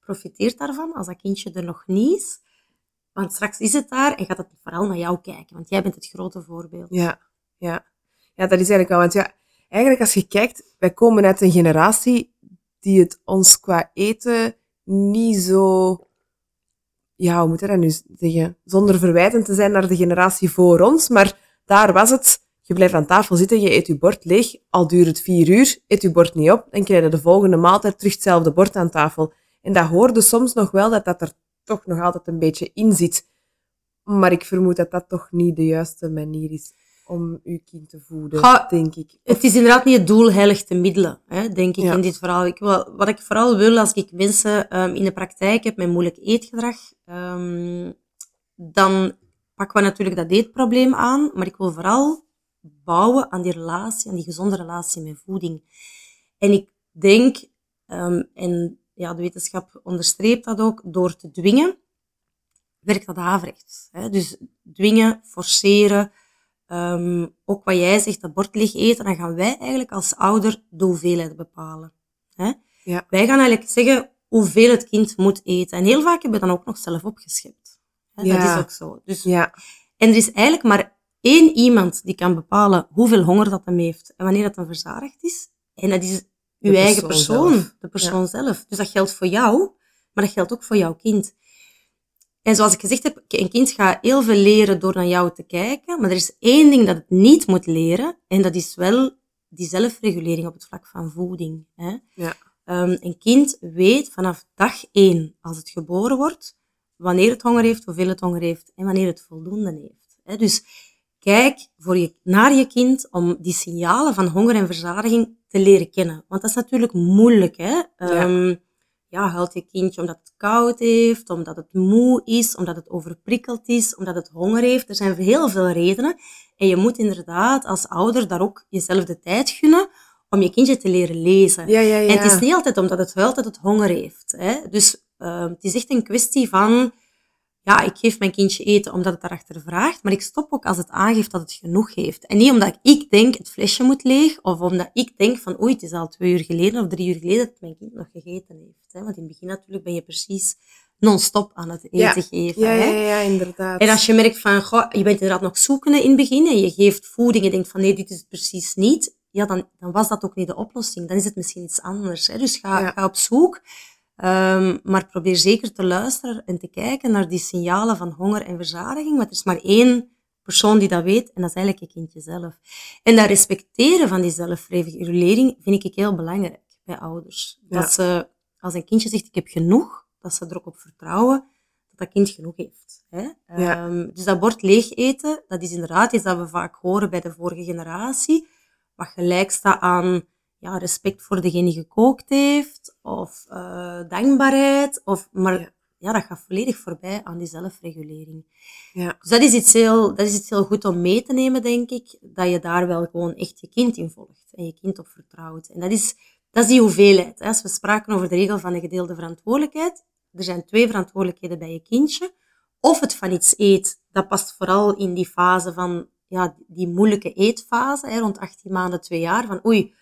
profiteer daarvan als dat kindje er nog niet is. Want straks is het daar en gaat het vooral naar jou kijken, want jij bent het grote voorbeeld. Ja, ja. ja dat is eigenlijk al. Want ja, eigenlijk als je kijkt, wij komen uit een generatie die het ons qua eten niet zo, ja, hoe moet je dat nu zeggen, zonder verwijtend te zijn naar de generatie voor ons, maar daar was het, je blijft aan tafel zitten, je eet je bord leeg, al duurt het vier uur, eet je bord niet op, dan krijg je de volgende maaltijd terug hetzelfde bord aan tafel. En dat hoorde soms nog wel dat dat er toch nog altijd een beetje in zit. Maar ik vermoed dat dat toch niet de juiste manier is om uw kind te voeden, denk ik. Het is inderdaad niet het doel heilig te middelen, hè, denk ik, in dit verhaal. Ik wil, wat ik vooral wil als ik mensen um, in de praktijk heb met moeilijk eetgedrag, um, dan pakken we natuurlijk dat eetprobleem aan, maar ik wil vooral bouwen aan die relatie, aan die gezonde relatie met voeding. En ik denk, um, en ja, de wetenschap onderstreept dat ook, door te dwingen, werkt dat averechts. Dus dwingen, forceren, Um, ook wat jij zegt, dat bord leeg eten, dan gaan wij eigenlijk als ouder de hoeveelheid bepalen. Hè? Ja. Wij gaan eigenlijk zeggen hoeveel het kind moet eten. En heel vaak hebben we dan ook nog zelf opgeschept. Hè? Ja. Dat is ook zo. Dus, ja. En er is eigenlijk maar één iemand die kan bepalen hoeveel honger dat hem heeft en wanneer dat hem verzadigd is. En dat is uw eigen persoon, de persoon zelf. Dus dat geldt voor jou, maar dat geldt ook voor jouw kind. En zoals ik gezegd heb, een kind gaat heel veel leren door naar jou te kijken, maar er is één ding dat het niet moet leren, en dat is wel die zelfregulering op het vlak van voeding. Hè? Ja. Um, een kind weet vanaf dag één, als het geboren wordt, wanneer het honger heeft, hoeveel het honger heeft en wanneer het voldoende heeft. Hè? Dus kijk voor je, naar je kind om die signalen van honger en verzadiging te leren kennen. Want dat is natuurlijk moeilijk, hè? Ja. Ehm, ja, huilt je kindje omdat het koud heeft, omdat het moe is, omdat het overprikkeld is, omdat het honger heeft. Er zijn heel veel redenen. En je moet inderdaad als ouder daar ook jezelf de tijd gunnen om je kindje te leren lezen. Ja, ja, ja. En het is niet altijd omdat het huilt dat het honger heeft. Hè? Dus uh, het is echt een kwestie van ja, ik geef mijn kindje eten omdat het daarachter vraagt, maar ik stop ook als het aangeeft dat het genoeg heeft. En niet omdat ik denk het flesje moet leeg, of omdat ik denk van oei, het is al twee uur geleden of drie uur geleden dat mijn kind nog gegeten heeft. Hè? Want in het begin natuurlijk ben je precies non-stop aan het eten geven. Ja, ja, ja, inderdaad. En als je merkt van, goh, je bent inderdaad nog zoekende in het begin en je geeft voeding en je denkt van nee, dit is het precies niet, ja, dan, dan was dat ook niet de oplossing. Dan is het misschien iets anders. Hè? Dus ga, ga op zoek Um, maar probeer zeker te luisteren en te kijken naar die signalen van honger en verzadiging. Want er is maar één persoon die dat weet, en dat is eigenlijk je kindje zelf. En dat respecteren van die zelfregulering vind ik heel belangrijk bij ouders. Dat ze, als een kindje zegt, ik heb genoeg, dat ze er ook op vertrouwen dat dat kind genoeg heeft. Hè? Ja. Um, dus dat bord leeg eten, dat is inderdaad iets dat we vaak horen bij de vorige generatie, wat gelijk staat aan ja, respect voor degene die gekookt heeft, of uh, dankbaarheid, of, maar ja. dat gaat volledig voorbij aan die zelfregulering. Ja. Dus dat is, iets heel, dat is iets heel goed om mee te nemen, denk ik, dat je daar wel gewoon echt je kind in volgt en je kind op vertrouwt. En dat is, dat is die hoeveelheid. Als we spraken over de regel van de gedeelde verantwoordelijkheid, er zijn twee verantwoordelijkheden bij je kindje. Of het van iets eet, dat past vooral in die fase van ja, die moeilijke eetfase, hè, rond 18 maanden, 2 jaar, van oei,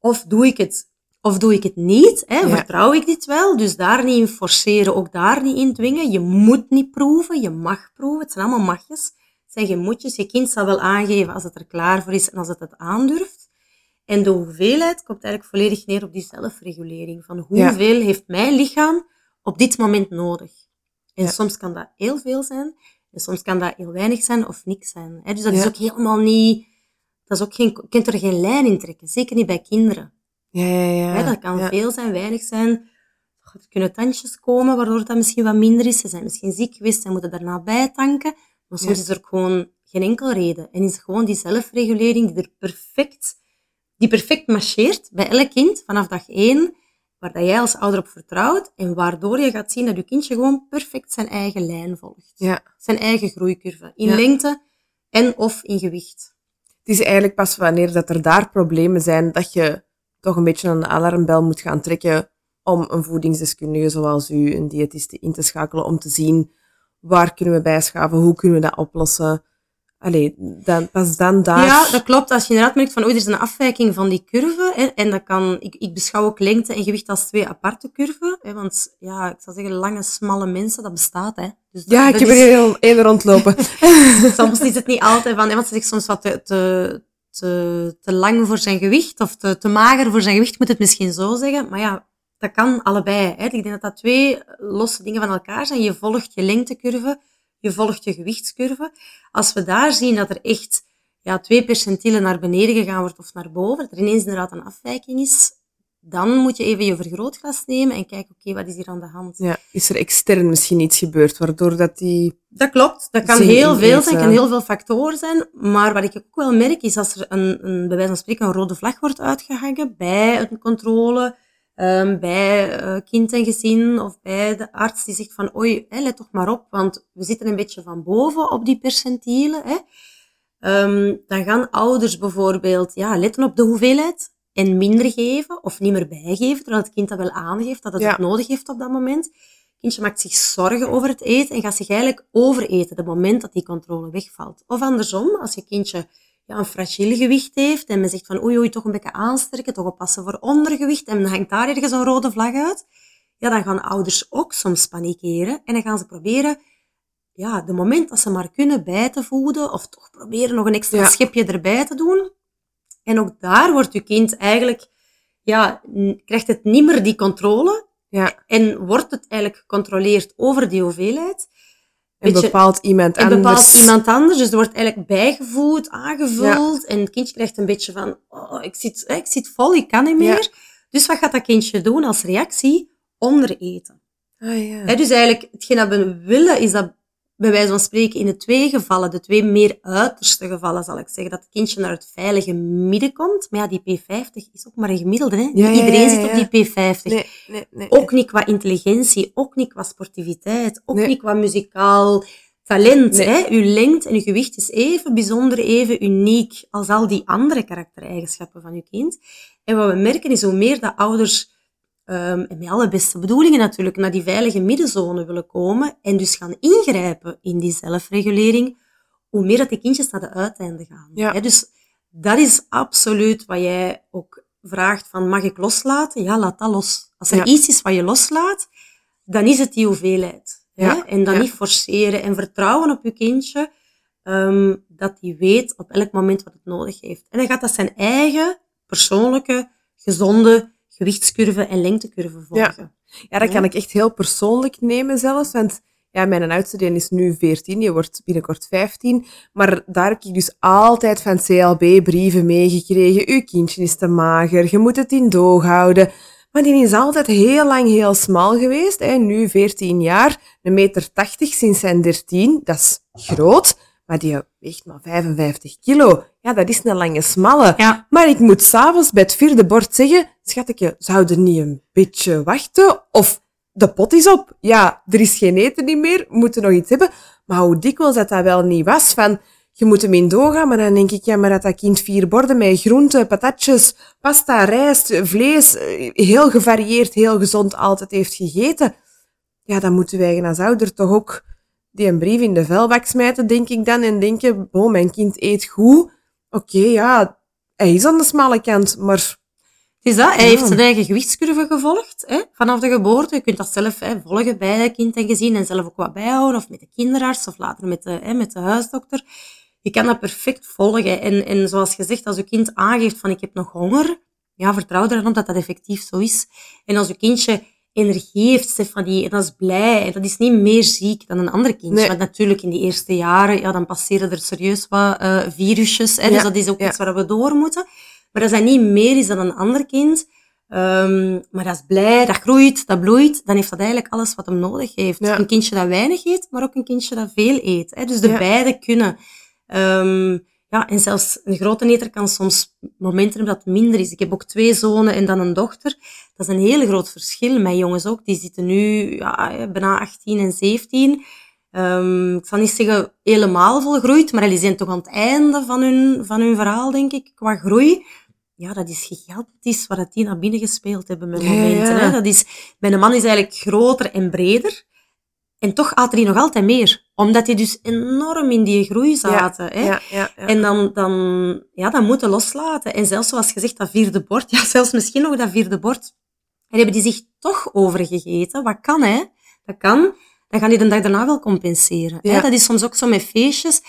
of doe ik het, of doe ik het niet? Hè? Vertrouw ik dit wel? Dus daar niet in forceren, ook daar niet in dwingen. Je moet niet proeven, je mag proeven. Het zijn allemaal magjes. Het zijn geen moetjes. Je kind zal wel aangeven als het er klaar voor is en als het het aandurft. En de hoeveelheid komt eigenlijk volledig neer op die zelfregulering. Van hoeveel heeft mijn lichaam op dit moment nodig? En soms kan dat heel veel zijn. En soms kan dat heel weinig zijn of niks zijn. Dus dat is ook helemaal niet dat is ook geen, je kunt er geen lijn in trekken. Zeker niet bij kinderen. Ja, ja, ja. dat kan veel zijn, weinig zijn. Er kunnen tandjes komen, waardoor dat misschien wat minder is. Ze zijn misschien ziek geweest en moeten daarna bijtanken. Maar soms is er gewoon geen enkel reden. En is gewoon die zelfregulering die er perfect, die perfect marcheert bij elk kind vanaf dag één, waar dat jij als ouder op vertrouwt en waardoor je gaat zien dat je kindje gewoon perfect zijn eigen lijn volgt. Ja. Zijn eigen groeicurve. In lengte en of in gewicht het is eigenlijk pas wanneer dat er daar problemen zijn, dat je toch een beetje een alarmbel moet gaan trekken om een voedingsdeskundige zoals u, een diëtiste, in te schakelen om te zien waar kunnen we bijschaven, hoe kunnen we dat oplossen. Allee, dan, pas dan daar... Ja, dat klopt. Als je inderdaad merkt van, oei, er is een afwijking van die curve, hè, en dat kan, ik, ik beschouw ook lengte en gewicht als twee aparte curven, hè, want ja, ik zou zeggen, lange, smalle mensen, dat bestaat, hè. Dus ja, ik heb er heel, heel rondlopen. soms is het niet altijd van, hè, want ze zegt soms wat te, te, te, te lang voor zijn gewicht, of te, te mager voor zijn gewicht, moet het misschien zo zeggen, maar ja, dat kan allebei. Hè. Ik denk dat dat twee losse dingen van elkaar zijn. Je volgt je lengtecurve, je volgt je gewichtscurve. Als we daar zien dat er echt ja, twee percentielen naar beneden gegaan wordt of naar boven, dat er ineens inderdaad een afwijking is, dan moet je even je vergrootglas nemen en kijken, oké, wat is hier aan de hand? Ja, is er extern misschien iets gebeurd, waardoor dat die... Dat klopt, dat kan heel veel zijn, kan heel veel factoren zijn, maar wat ik ook wel merk, is als er een, een bij wijze van spreken een rode vlag wordt uitgehangen bij een controle, um, bij uh, kind en gezin of bij de arts die zegt van oei, hè, let toch maar op, want we zitten een beetje van boven op die percentielen. Hè. Um, dan gaan ouders bijvoorbeeld ja, letten op de hoeveelheid en minder geven of niet meer bijgeven, terwijl het kind dat wel aangeeft dat het het nodig heeft op dat moment. Het kindje maakt zich zorgen over het eten en gaat zich eigenlijk overeten het moment dat die controle wegvalt. Of andersom, als je kindje ja, een fragiel gewicht heeft en men zegt van oei oei, toch een beetje aansterken, toch oppassen voor ondergewicht en dan hangt daar ergens een rode vlag uit, ja, dan gaan ouders ook soms panikeren en dan gaan ze proberen ja, de moment dat ze maar kunnen bij te voeden of toch proberen nog een extra schepje erbij te doen. En ook daar wordt je kind eigenlijk, ja, krijgt het niet meer die controle ja. en wordt het eigenlijk gecontroleerd over die hoeveelheid. En bepaalt iemand anders. iemand anders. Dus er wordt eigenlijk bijgevoed, aangevuld. En het kindje krijgt een beetje van, oh, ik zit, ik zit vol, ik kan niet meer. Dus wat gaat dat kindje doen als reactie? Ondereten. Ah, ja. dus eigenlijk, hetgeen dat we willen, is dat bij wijze van spreken in de twee gevallen, de twee meer uiterste gevallen zal ik zeggen, dat het kindje naar het veilige midden komt. Maar ja, die P50 is ook maar een gemiddelde. Hè? Iedereen zit op die P50. Nee, nee, nee, ook niet qua intelligentie, ook niet qua sportiviteit, ook niet qua muzikaal talent. Hè? Uw lengte en uw gewicht is even bijzonder, even uniek als al die andere karaktereigenschappen van uw kind. En wat we merken is hoe meer dat ouders um, en met alle beste bedoelingen natuurlijk, naar die veilige middenzone willen komen en dus gaan ingrijpen in die zelfregulering, hoe meer dat die kindjes naar de uiteinden gaan. Ja. dus dat is absoluut wat jij ook vraagt van, mag ik loslaten? Ja, laat dat los. Als er iets is wat je loslaat, dan is het die hoeveelheid. Ja. En dan niet forceren en vertrouwen op je kindje, um, dat hij weet op elk moment wat het nodig heeft. En dan gaat dat zijn eigen, persoonlijke, gezonde gewichtscurve en lengtecurve volgen. Ja. ja, dat kan ik echt heel persoonlijk nemen zelfs. Want ja, mijn oudste die is nu 14, die wordt binnenkort 15. Maar daar heb ik dus altijd van CLB brieven meegekregen. Uw kindje is te mager, je moet het in doog houden. Maar die is altijd heel lang heel smal geweest. Hè. Nu 14 jaar, een meter 80 sinds zijn 13. Dat is groot. Maar die weegt maar 55 kilo. Ja, dat is een lange smalle. Ja. Maar ik moet s'avonds bij het vierde bord zeggen, schatje, zou er niet een beetje wachten? Of de pot is op. Ja, er is geen eten niet meer, we moeten nog iets hebben. Maar hoe dikwijls dat dat wel niet was, van, je moet hem in doorgaan, maar dan denk ik, ja, maar dat dat kind vier borden met groenten, patatjes, pasta, rijst, vlees, heel gevarieerd, heel gezond altijd heeft gegeten. Ja, dan moeten wij als ouder toch ook die een brief in de vuilbak smijten, denk ik dan, en denken, oh, mijn kind eet goed. Oké, ja, hij is aan de smalle kant, maar... Het is dat, hij heeft zijn eigen gewichtscurve gevolgd, hè, vanaf de geboorte. Je kunt dat zelf hè, volgen bij kind en gezin en zelf ook wat bijhouden, of met de kinderarts, of later met de, hè, met de huisdokter. Je kan dat perfect volgen. En, en zoals gezegd, als je kind aangeeft van ik heb nog honger, ja, vertrouw er dan op dat dat effectief zo is. En als je kindje energie heeft, Stefanie. En dat is blij. En dat is niet meer ziek dan een ander kindje. Want natuurlijk in die eerste jaren, ja, dan passeren er serieus wat uh, virusjes. Hè, dus dat is ook iets waar we door moeten. Maar als dat niet meer is dan een ander kind, um, maar dat is blij, dat groeit, dat bloeit, dan heeft dat eigenlijk alles wat hem nodig heeft. Een kindje dat weinig eet, maar ook een kindje dat veel eet. Hè. Dus de beide kunnen. Um, ja, en zelfs een grote eter kan soms momenten hebben dat het minder is. Ik heb ook twee zonen en dan een dochter. Dat is een heel groot verschil. Mijn jongens ook, die zitten nu ja, bijna 18 en 17. Um, ehm, ik zal niet zeggen helemaal volgroeid, maar die zijn toch aan het einde van hun, van hun verhaal, denk ik, qua groei. Ja, dat is gigantisch wat die naar binnen gespeeld hebben met momenten. Hè? Dat is, mijn man is eigenlijk groter en breder. En toch at hij nog altijd meer. Omdat die dus enorm in die groei zaten. hè? Ja, ja, en dan, dan, ja, dan moeten loslaten. En zelfs zoals gezegd, dat vierde bord, ja, zelfs misschien nog dat vierde bord. En hebben die zich toch overgegeten. Wat kan, hè? Dat kan. Dan gaan die de dag daarna wel compenseren. Hè? Dat is soms ook zo met feestjes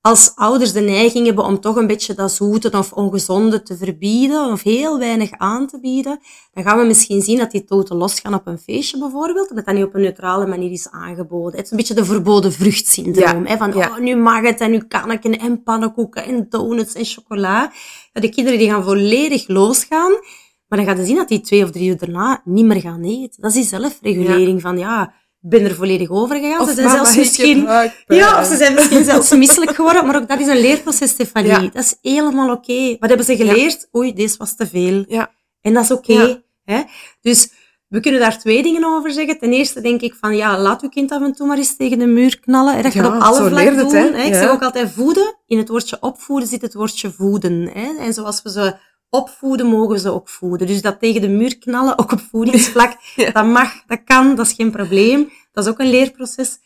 als ouders de neiging hebben om toch een beetje dat zoete of ongezonde te verbieden of heel weinig aan te bieden, dan gaan we misschien zien dat die toten losgaan op een feestje bijvoorbeeld, dat dat niet op een neutrale manier is aangeboden. Het is een beetje de verboden vruchtsyndroom, hè, van oh, nu mag het en nu kan ik en pannenkoeken en donuts en chocola. Ja, de kinderen die gaan volledig losgaan, maar dan gaan ze zien dat die twee of drie uur daarna niet meer gaan eten. Dat is die zelfregulering van ja, ben er volledig over gegaan. ze zijn zelfs misschien, ja, of ze zijn misschien zelfs misselijk geworden, maar ook dat is een leerproces, Stefanie. Dat is helemaal oké. Wat hebben ze geleerd? Oei, deze was te veel. Ja. En dat is oké. Okay, Dus we kunnen daar twee dingen over zeggen. Ten eerste denk ik van, ja, laat uw kind af en toe maar eens tegen de muur knallen. Dat gaat op alle vlakken doen. hè. Ik zeg ook altijd voeden. In het woordje opvoeden zit het woordje voeden. Hè. En zoals we ze opvoeden, mogen ze ook voeden. Dus dat tegen de muur knallen, ook op voedingsvlak, dat mag, dat kan, dat is geen probleem. Dat is ook een leerproces.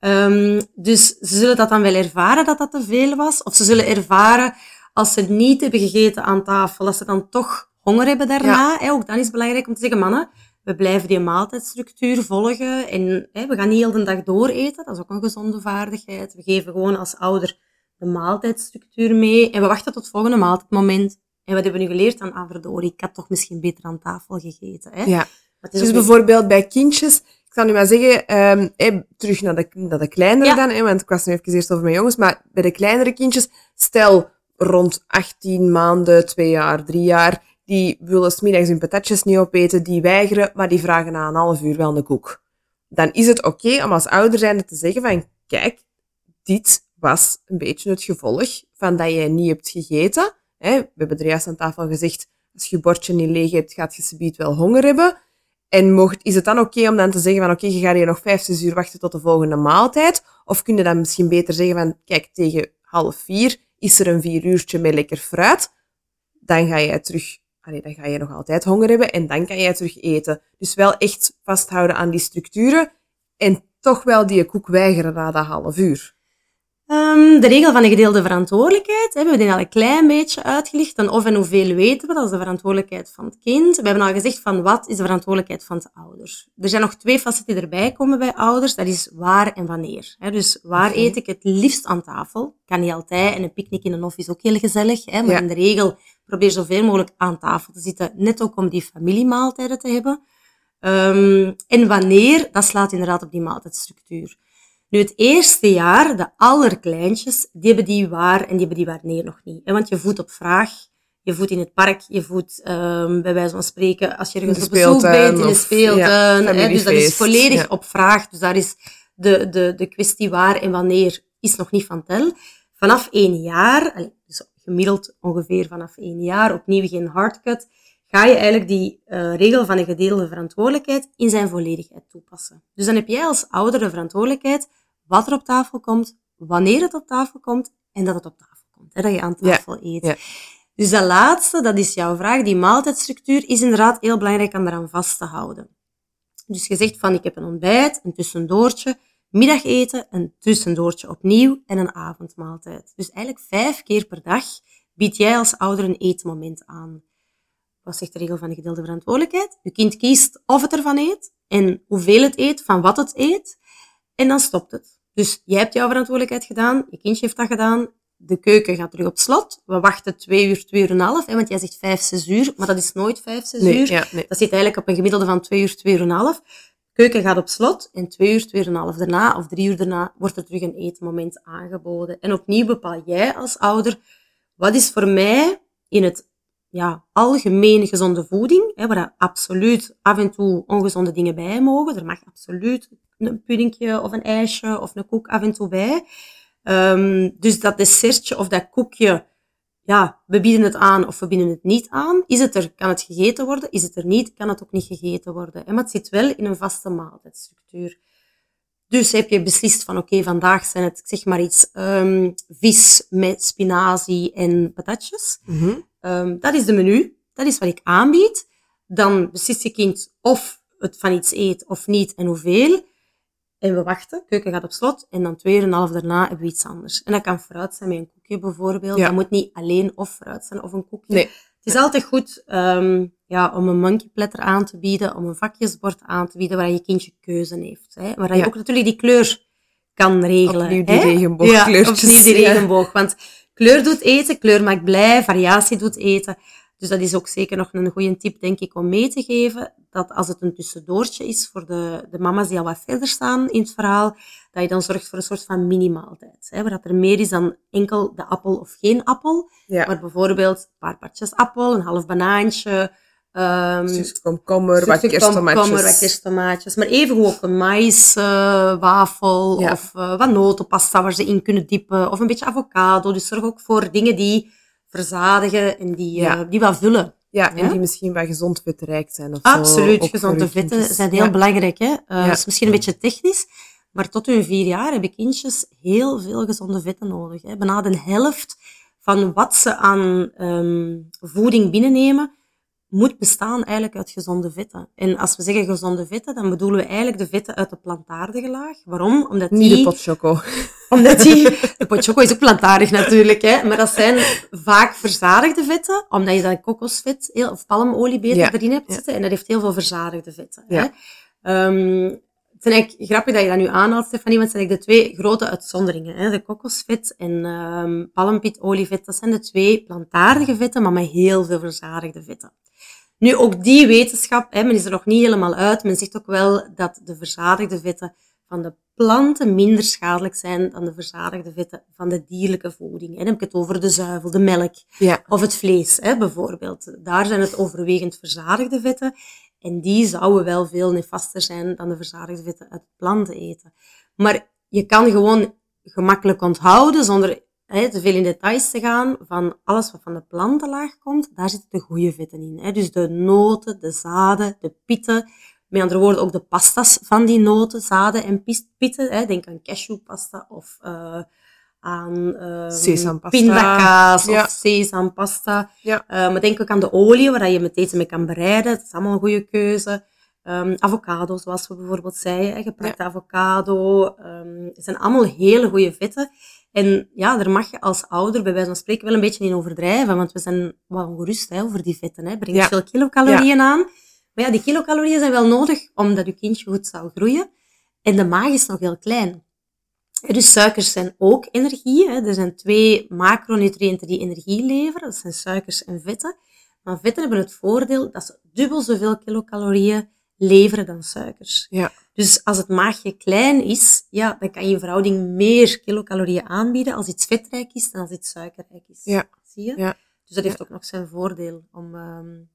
Um, dus ze zullen dat dan wel ervaren dat dat te veel was. Of ze zullen ervaren als ze niet hebben gegeten aan tafel, dat ze dan toch honger hebben daarna. Ook dan is het belangrijk om te zeggen, mannen, we blijven die maaltijdstructuur volgen en we gaan niet heel de dag door eten. Dat is ook een gezonde vaardigheid. We geven gewoon als ouder de maaltijdstructuur mee en we wachten tot het volgende maaltijdmoment. En wat hebben we nu geleerd aan, ah, ik had toch misschien beter aan tafel gegeten. Hè? Ja. Dus bijvoorbeeld bij kindjes, ik zal nu maar zeggen, um, terug naar de, naar de kleinere dan, hè, want ik was nu even eerst over mijn jongens, maar bij de kleinere kindjes, stel rond 18 maanden, 2 jaar, 3 jaar, die willen smiddags hun patatjes niet opeten, die weigeren, maar die vragen na een half uur wel een koek. Dan is het oké om als ouder zijnde te zeggen van, kijk, dit was een beetje het gevolg van dat je niet hebt gegeten. We hebben er juist aan tafel gezegd, als je je bordje niet leeg hebt, gaat je subiet wel honger hebben. En mocht, is het dan oké om dan te zeggen van oké, je gaat hier nog vijf, zes uur wachten tot de volgende maaltijd? Of kun je dan misschien beter zeggen van kijk, tegen half vier is er een vier uurtje met lekker fruit. Dan ga je terug, allee, dan ga je nog altijd honger hebben en dan kan je terug eten. Dus wel echt vasthouden aan die structuren en toch wel die koek weigeren na dat half uur. Um, de regel van de gedeelde verantwoordelijkheid hebben we die al een klein beetje uitgelicht. Dan of en hoeveel weten we, dat is de verantwoordelijkheid van het kind. We hebben al gezegd van wat is de verantwoordelijkheid van de ouders. Er zijn nog twee facetten die erbij komen bij ouders. Dat is waar en wanneer. dus waar eet ik het liefst aan tafel? Kan niet altijd. En een picknick in een hof is ook heel gezellig. Maar in de regel probeer zoveel mogelijk aan tafel te zitten. Net ook om die familiemaaltijden te hebben. Um, en wanneer, dat slaat inderdaad op die maaltijdstructuur. Nu, het eerste jaar, de allerkleintjes, die hebben die waar en die hebben die wanneer nog niet. Want je voedt op vraag, je voedt in het park, je voedt um, bij wijze van spreken als je ergens op bezoek bent in de speeltuin. Ja, dus dat is volledig op vraag. Dus daar is de, de, de kwestie waar en wanneer is nog niet van tel. Vanaf één jaar, dus gemiddeld ongeveer vanaf één jaar, opnieuw geen hardcut, ga je eigenlijk die uh, regel van een gedeelde verantwoordelijkheid in zijn volledigheid toepassen. Dus dan heb jij als ouder de verantwoordelijkheid wat er op tafel komt, wanneer het op tafel komt en dat het op tafel komt. Hè, dat je aan tafel eet. Ja. Dus dat laatste, dat is jouw vraag, die maaltijdstructuur, is inderdaad heel belangrijk om eraan vast te houden. Dus je zegt van, ik heb een ontbijt, een tussendoortje, middageten, een tussendoortje opnieuw en een avondmaaltijd. Dus eigenlijk vijf keer per dag bied jij als ouder een eetmoment aan wat zegt de regel van de gedeelde verantwoordelijkheid? Je kind kiest of het ervan eet en hoeveel het eet, van wat het eet. En dan stopt het. Dus jij hebt jouw verantwoordelijkheid gedaan, je kindje heeft dat gedaan, de keuken gaat terug op slot. We wachten twee uur, twee uur en een half, hè, want jij zegt vijf, zes uur, maar dat is nooit vijf, zes uur. Dat zit eigenlijk op een gemiddelde van twee uur, twee uur en een half. Keuken gaat op slot en twee uur, twee uur en een half daarna, of drie uur daarna, wordt er terug een eetmoment aangeboden. En opnieuw bepaal jij als ouder, wat is voor mij in het ja, algemeen gezonde voeding, hè, waar absoluut af en toe ongezonde dingen bij mogen. Er mag absoluut een puddingje of een ijsje of een koek af en toe bij. Um, dus dat dessertje of dat koekje, ja, we bieden het aan of we bieden het niet aan. Is het er, kan het gegeten worden? Is het er niet, kan het ook niet gegeten worden. Maar het zit wel in een vaste maaltijdstructuur. Dus heb je beslist van oké, vandaag zijn het, zeg maar iets, um, vis met spinazie en patatjes. Mm -hmm. dat is de menu. Dat is wat ik aanbied. Dan beslist je kind of het van iets eet of niet en hoeveel. En we wachten, keuken gaat op slot en dan twee uur en een half daarna hebben we iets anders. En dat kan fruit zijn met een koekje bijvoorbeeld. Ja. Dat moet niet alleen of fruit zijn of een koekje. Nee. Het is altijd goed um, ja, om een monkey platter aan te bieden, om een vakjesbord aan te bieden waar je kindje keuze heeft. Hè? Waar je ook natuurlijk die kleur kan regelen. Opnieuw die regenboogkleurtjes. Ja, opnieuw die regenboog. Want kleur doet eten, kleur maakt blij, variatie doet eten. Dus dat is ook zeker nog een goede tip, denk ik, om mee te geven. Dat als het een tussendoortje is voor de, de mama's die al wat verder staan in het verhaal, dat je dan zorgt voor een soort van minimaaltijd. Hè, waar dat er meer is dan enkel de appel of geen appel. Ja. Maar bijvoorbeeld een paar partjes appel, een half banaantje, Um, komkommer, wat kersttomaatjes. Komkommer, wat. Maar even ook een maïswafel uh, of uh, wat notenpasta waar ze in kunnen dippen. Of een beetje avocado. Dus zorg ook voor dingen die verzadigen en die, ja. uh, die wat vullen. Ja, en die misschien wat gezond vetrijk zijn. Of Absoluut, zo, gezonde vetten zijn heel belangrijk. Hè? Uh, ja. is misschien een beetje technisch, maar tot hun vier jaar hebben kindjes heel veel gezonde vetten nodig. Hè? Bijna de helft van wat ze aan um, voeding binnennemen, moet bestaan eigenlijk uit gezonde vetten. En als we zeggen gezonde vetten, dan bedoelen we eigenlijk de vetten uit de plantaardige laag. Waarom? Omdat die... Niet de potchoco. Omdat die... De potchoco is ook plantaardig natuurlijk, hè. Maar dat zijn vaak verzadigde vetten, omdat je dan kokosvet of palmolie beter erin hebt zitten. En dat heeft heel veel verzadigde vetten. Ja. Hè. Um, het is eigenlijk grappig dat je dat nu aanhaalt, Stefanie, want het zijn eigenlijk de twee grote uitzonderingen. Hè? De kokosvet en um, dat zijn de twee plantaardige vetten, maar met heel veel verzadigde vetten. Nu, ook die wetenschap, hè, men is er nog niet helemaal uit. Men zegt ook wel dat de verzadigde vetten van de planten minder schadelijk zijn dan de verzadigde vetten van de dierlijke voeding. En dan heb ik het over de zuivel, de melk ja. of het vlees hè, bijvoorbeeld. Daar zijn het overwegend verzadigde vetten. En die zouden wel veel nefaster zijn dan de verzadigde vetten uit planten eten. Maar je kan gewoon gemakkelijk onthouden, zonder hè, te veel in details te gaan, van alles wat van de plantenlaag komt, daar zitten de goede vetten in. Hè. Dus de noten, de zaden, de pitten, met andere woorden ook de pastas van die noten, zaden en pitten. Hè. Denk aan cashewpasta of uh, aan sesampasta. pindakaas of sesampasta. Ja. Uh, maar denk ook aan de olie, waar je met eten mee kan bereiden. Dat is allemaal een goede keuze. Um, avocado, zoals we bijvoorbeeld zeiden, geprakte avocado. Um, het zijn allemaal hele goede vetten. En ja, daar mag je als ouder bij wijze van spreken wel een beetje in overdrijven, want we zijn wel ongerust hè, over die vetten. Hè. Brengt veel kilocalorieën aan. Maar ja, die kilocalorieën zijn wel nodig omdat je kindje goed zou groeien. En de maag is nog heel klein. Dus suikers zijn ook energie. Hè. Er zijn twee macronutriënten die energie leveren. Dat zijn suikers en vetten. Maar vetten hebben het voordeel dat ze dubbel zoveel kilocalorieën leveren dan suikers. Ja. Dus als het maagje klein is, ja, dan kan je verhouding meer kilocalorieën aanbieden als iets vetrijk is dan als iets suikerrijk is. Ja. Zie je? Ja. Dus dat heeft ook nog zijn voordeel om, um,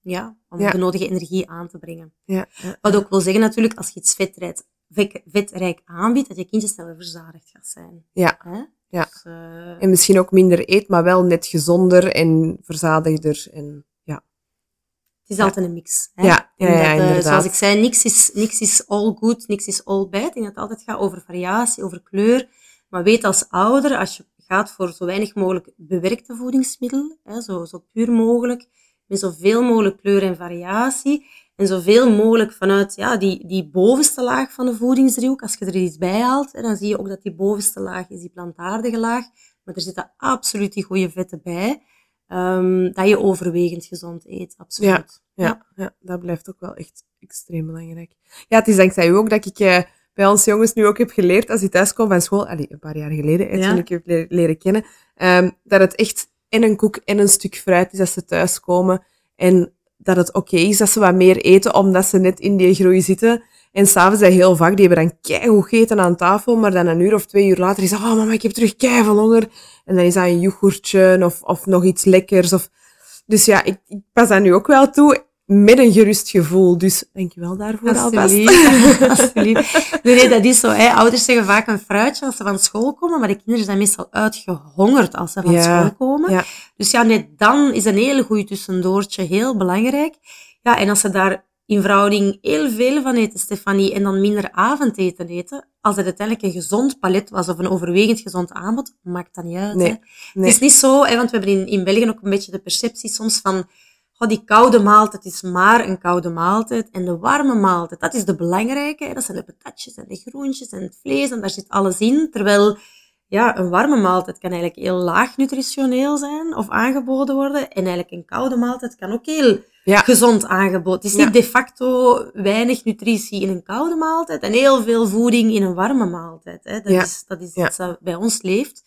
ja, om de nodige energie aan te brengen. Ja. Wat ook wil zeggen natuurlijk, als je iets vetrijk, vetrijk aanbiedt, dat je kindje sneller verzadigd gaat zijn. Ja. Hè? Ja. Dus, uh... En misschien ook minder eet, maar wel net gezonder en verzadigder. En, ja. Het is altijd een mix. Hè? Ja, ja, ja, dat, uh, inderdaad. Zoals ik zei, niks is, niks is all good, niks is all bad. Ik denk dat het altijd gaat over variatie, over kleur. Maar weet als ouder, als je gaat voor zo weinig mogelijk bewerkte voedingsmiddelen, hè, zo, zo puur mogelijk, met zoveel mogelijk kleur en variatie, en zoveel mogelijk vanuit ja, die, die bovenste laag van de voedingsdriehoek, als je er iets bij haalt, hè, dan zie je ook dat die bovenste laag is die plantaardige laag, maar er zitten absoluut die goede vetten bij, um, dat je overwegend gezond eet, absoluut. Ja, ja, ja. dat blijft ook wel echt extreem belangrijk. Ja, het is dankzij u ook dat ik uh, bij ons jongens nu ook heb geleerd, als die thuis komen van school, allee, een paar jaar geleden, hè, Ja. toen ik heb leren, leren kennen, um, dat het echt en een koek en een stuk fruit is als ze thuiskomen. En dat het oké is dat ze wat meer eten, omdat ze net in die groei zitten. En s'avonds zijn heel vaak, die hebben dan keigoed gegeten aan tafel, maar dan een uur of twee uur later is dat, oh mama, ik heb terug keiveel honger. En dan is dat een yoghurtje of, of nog iets lekkers. Of... Dus ja, ik, ik pas dat nu ook wel toe met een gerust gevoel. Dus dankjewel daarvoor alvast. Alsjeblieft. Nee, nee, dat is zo. Hè. Ouders zeggen vaak een fruitje als ze van school komen, maar de kinderen zijn meestal uitgehongerd als ze van Ja, school komen. ja. Dus ja, net dan is een hele goede tussendoortje heel belangrijk. Ja, en als ze daar in verhouding heel veel van eten, Stefanie, en dan minder avondeten eten, als het uiteindelijk een gezond palet was of een overwegend gezond aanbod, maakt dat niet uit. Nee, Hè. nee. Het is niet zo, hè, want we hebben in, in België ook een beetje de perceptie soms van oh, die koude maaltijd is maar een koude maaltijd. En de warme maaltijd, dat is de belangrijke. Hè. Dat zijn de patatjes en de groentjes en het vlees en daar zit alles in. Terwijl ja, een warme maaltijd kan eigenlijk heel laag nutritioneel zijn of aangeboden worden. En eigenlijk een koude maaltijd kan ook heel Ja. gezond aangeboden. Het is Ja. niet de facto weinig nutritie in een koude maaltijd en heel veel voeding in een warme maaltijd. Hè. Dat Ja. is, dat is iets dat bij ons leeft.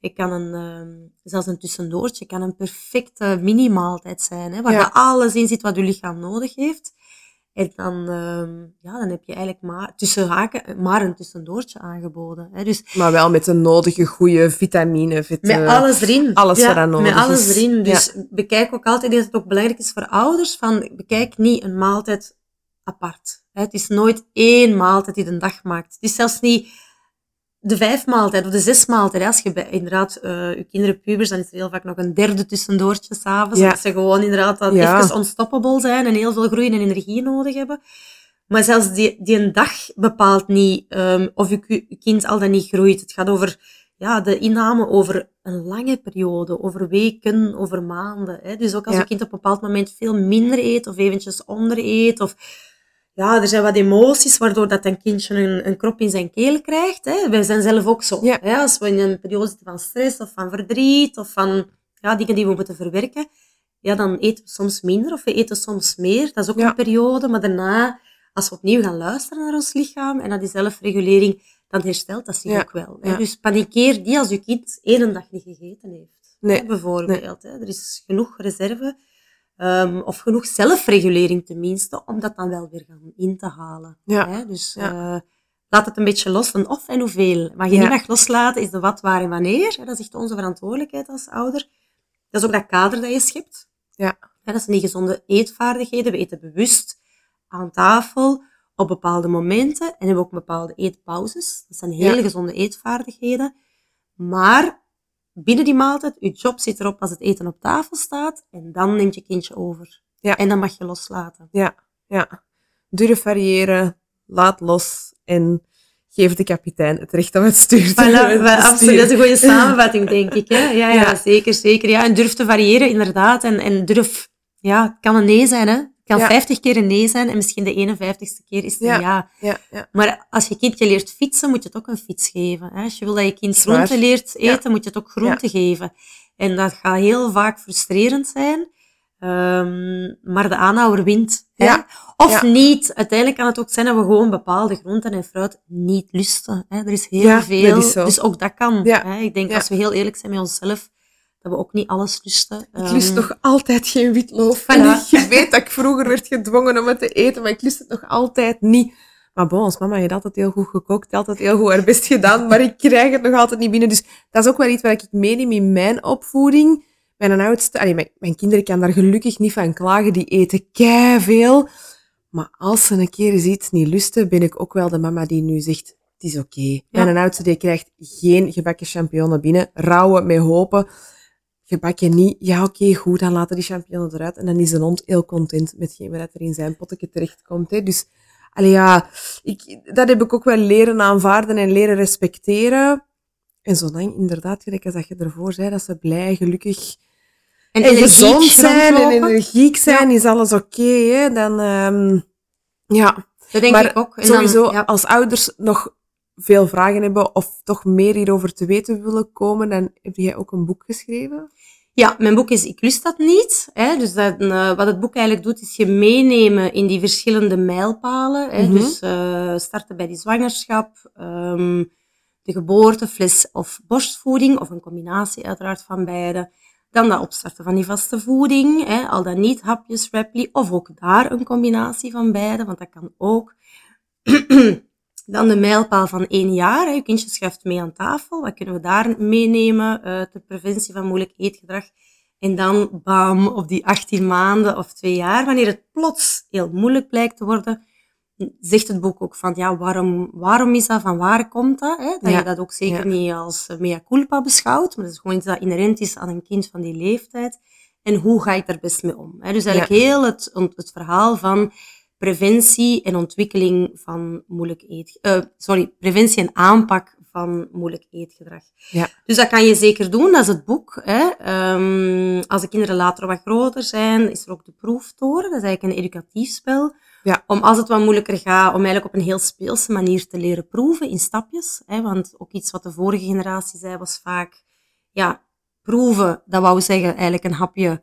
Het kan een, ehm, zelfs een tussendoortje, kan een perfecte mini-maaltijd zijn, hè, waar Ja. er alles in zit wat je lichaam nodig heeft. En dan, ehm, ja, dan heb je eigenlijk maar, tussen haken, maar een tussendoortje aangeboden. Hè. Dus Maar wel met de nodige goede vitamine, met eh, alles erin. alles ja, nodig Met alles is. erin. Dus bekijk ook altijd, ik dat het ook belangrijk is voor ouders, van bekijk niet een maaltijd apart. Hè. Het is nooit één maaltijd die de dag maakt. Het is zelfs niet de vijf maaltijd of de zes maaltijd. Als je bij, inderdaad eh je kinderen pubers, dan is er heel vaak nog een derde tussendoortje s'avonds. Ja. Dat ze gewoon inderdaad dan Ja. even unstoppable zijn en heel veel groei en energie nodig hebben. Maar zelfs die, die een dag bepaalt niet ehm, of je, kind al dan niet groeit. Het gaat over ja, de inname over een lange periode, over weken, over maanden. Hè. Dus ook als Ja. je kind op een bepaald moment veel minder eet of eventjes onder eet of ja, er zijn wat emoties waardoor dat een kindje een, een krop in zijn keel krijgt. Hè. Wij zijn zelf ook zo. Ja. Hè. Als we in een periode zitten van stress of van verdriet of van ja, dingen die we moeten verwerken, ja, dan eten we soms minder of we eten soms meer. Dat is ook Ja. een periode. Maar daarna, als we opnieuw gaan luisteren naar ons lichaam en naar die zelfregulering, dan herstelt dat zich Ja. ook wel. Hè. Dus panikeer die als je kind één dag niet gegeten heeft. Nee. Hè, bijvoorbeeld. Hè. Er is genoeg reserve. Ehm, of genoeg zelfregulering tenminste, om dat dan wel weer gaan in te halen. Ja. Hè? Dus Ja. eh, laat het een beetje los. Een of en hoeveel. Wat je Ja. niet mag loslaten, is de wat, waar en wanneer. Dat is echt onze verantwoordelijkheid als ouder. Dat is ook dat kader dat je schept. Ja. Dat zijn die gezonde eetvaardigheden. We eten bewust aan tafel, op bepaalde momenten en hebben ook bepaalde eetpauzes. Dat zijn hele gezonde eetvaardigheden. Maar binnen die maaltijd, je job zit erop als het eten op tafel staat en dan neemt je kindje over. Ja. En dan mag je loslaten. Ja, ja. Durf variëren, laat los en geef de kapitein het recht om het stuur te voilà, Absoluut, dat is een goede samenvatting, denk ik. Hè? Ja, ja, ja, zeker, zeker. Ja, en durf te variëren, inderdaad. En, en durf, ja, het kan een nee zijn, hè. Het kan vijftig keer een nee zijn en misschien de 51ste keer is het een ja. Ja, ja. Maar als je kindje leert fietsen, moet je het ook een fiets geven. Hè? Als je wil dat je kind groente leert eten, moet je het ook groente geven. En dat gaat heel vaak frustrerend zijn. Um, maar de aanhouder wint. Hè? Of niet. Uiteindelijk kan het ook zijn dat we gewoon bepaalde groenten en fruit niet lusten. Hè? Er is heel veel. Dus ook dat kan. Hè? Ik denk, als we heel eerlijk zijn met onszelf, dat we ook niet alles lusten. Ik lust um, nog altijd geen witloof. Voilà. Je weet dat ik vroeger werd gedwongen om het te eten, maar ik lust het nog altijd niet. Maar bon, ons mama heeft altijd heel goed gekookt, altijd heel goed haar best gedaan, maar ik krijg het nog altijd niet binnen. Dus dat is ook wel iets wat ik meeneem in mijn opvoeding mijn oudste, allee, mijn, mijn, kinderen kan daar gelukkig niet van klagen, die eten kei veel. Maar als ze een keer iets niet lusten, ben ik ook wel de mama die nu zegt, het is oké. Okay. Mijn oudste die krijgt geen gebakken champignonnen binnen, rauwe met hopen. Gebakken niet, ja oké, okay, goed, dan laten die champignonnen eruit. En dan is een hond heel content met wat er in zijn pottetje terechtkomt. Hè. Dus, allee, ja, ik, dat heb ik ook wel leren aanvaarden en leren respecteren. En zolang inderdaad, gelijk als dat je ervoor zei, dat ze blij, gelukkig en, en gezond zijn en energiek zijn, is alles oké. Okay, dan, um, ja. Dat denk ik ook. En sowieso, dan, ja. als ouders nog veel vragen hebben of toch meer hierover te weten willen komen, dan heb jij ook een boek geschreven? Ja, mijn boek is Ik lust dat niet. Hè. Dus dat, uh, wat het boek eigenlijk doet, is je meenemen in die verschillende mijlpalen. Hè. Mm -hmm. Dus uh, starten bij die zwangerschap, um, de geboorte, fles of borstvoeding, of een combinatie uiteraard van beide. Dan dat opstarten van die vaste voeding, hè, al dan niet hapjes, Rapley, of ook daar een combinatie van beide, want dat kan ook. dan de mijlpaal van één jaar. Je kindje schuift mee aan tafel. Wat kunnen we daar meenemen? Uh, ter preventie van moeilijk eetgedrag. En dan, bam, op die 18 maanden of twee jaar, wanneer het plots heel moeilijk blijkt te worden, zegt het boek ook van, ja, waarom, waarom is dat, van waar komt dat? Hè? Dat je dat ook zeker niet als mea culpa beschouwt, maar dat is gewoon iets dat inherent is aan een kind van die leeftijd. En hoe ga ik daar best mee om? Hè? Dus eigenlijk heel het, het verhaal van preventie en ontwikkeling van moeilijk eet, uh, sorry, preventie en aanpak van moeilijk eetgedrag. Ja. Dus dat kan je zeker doen, dat is het boek. Hè. Um, als de kinderen later wat groter zijn, is er ook de proeftoren. Dat is eigenlijk een educatief spel ja. Om als het wat moeilijker gaat, om eigenlijk op een heel speelse manier te leren proeven in stapjes. Hè, want ook iets wat de vorige generatie zei was vaak, ja, proeven, dat wou zeggen eigenlijk een hapje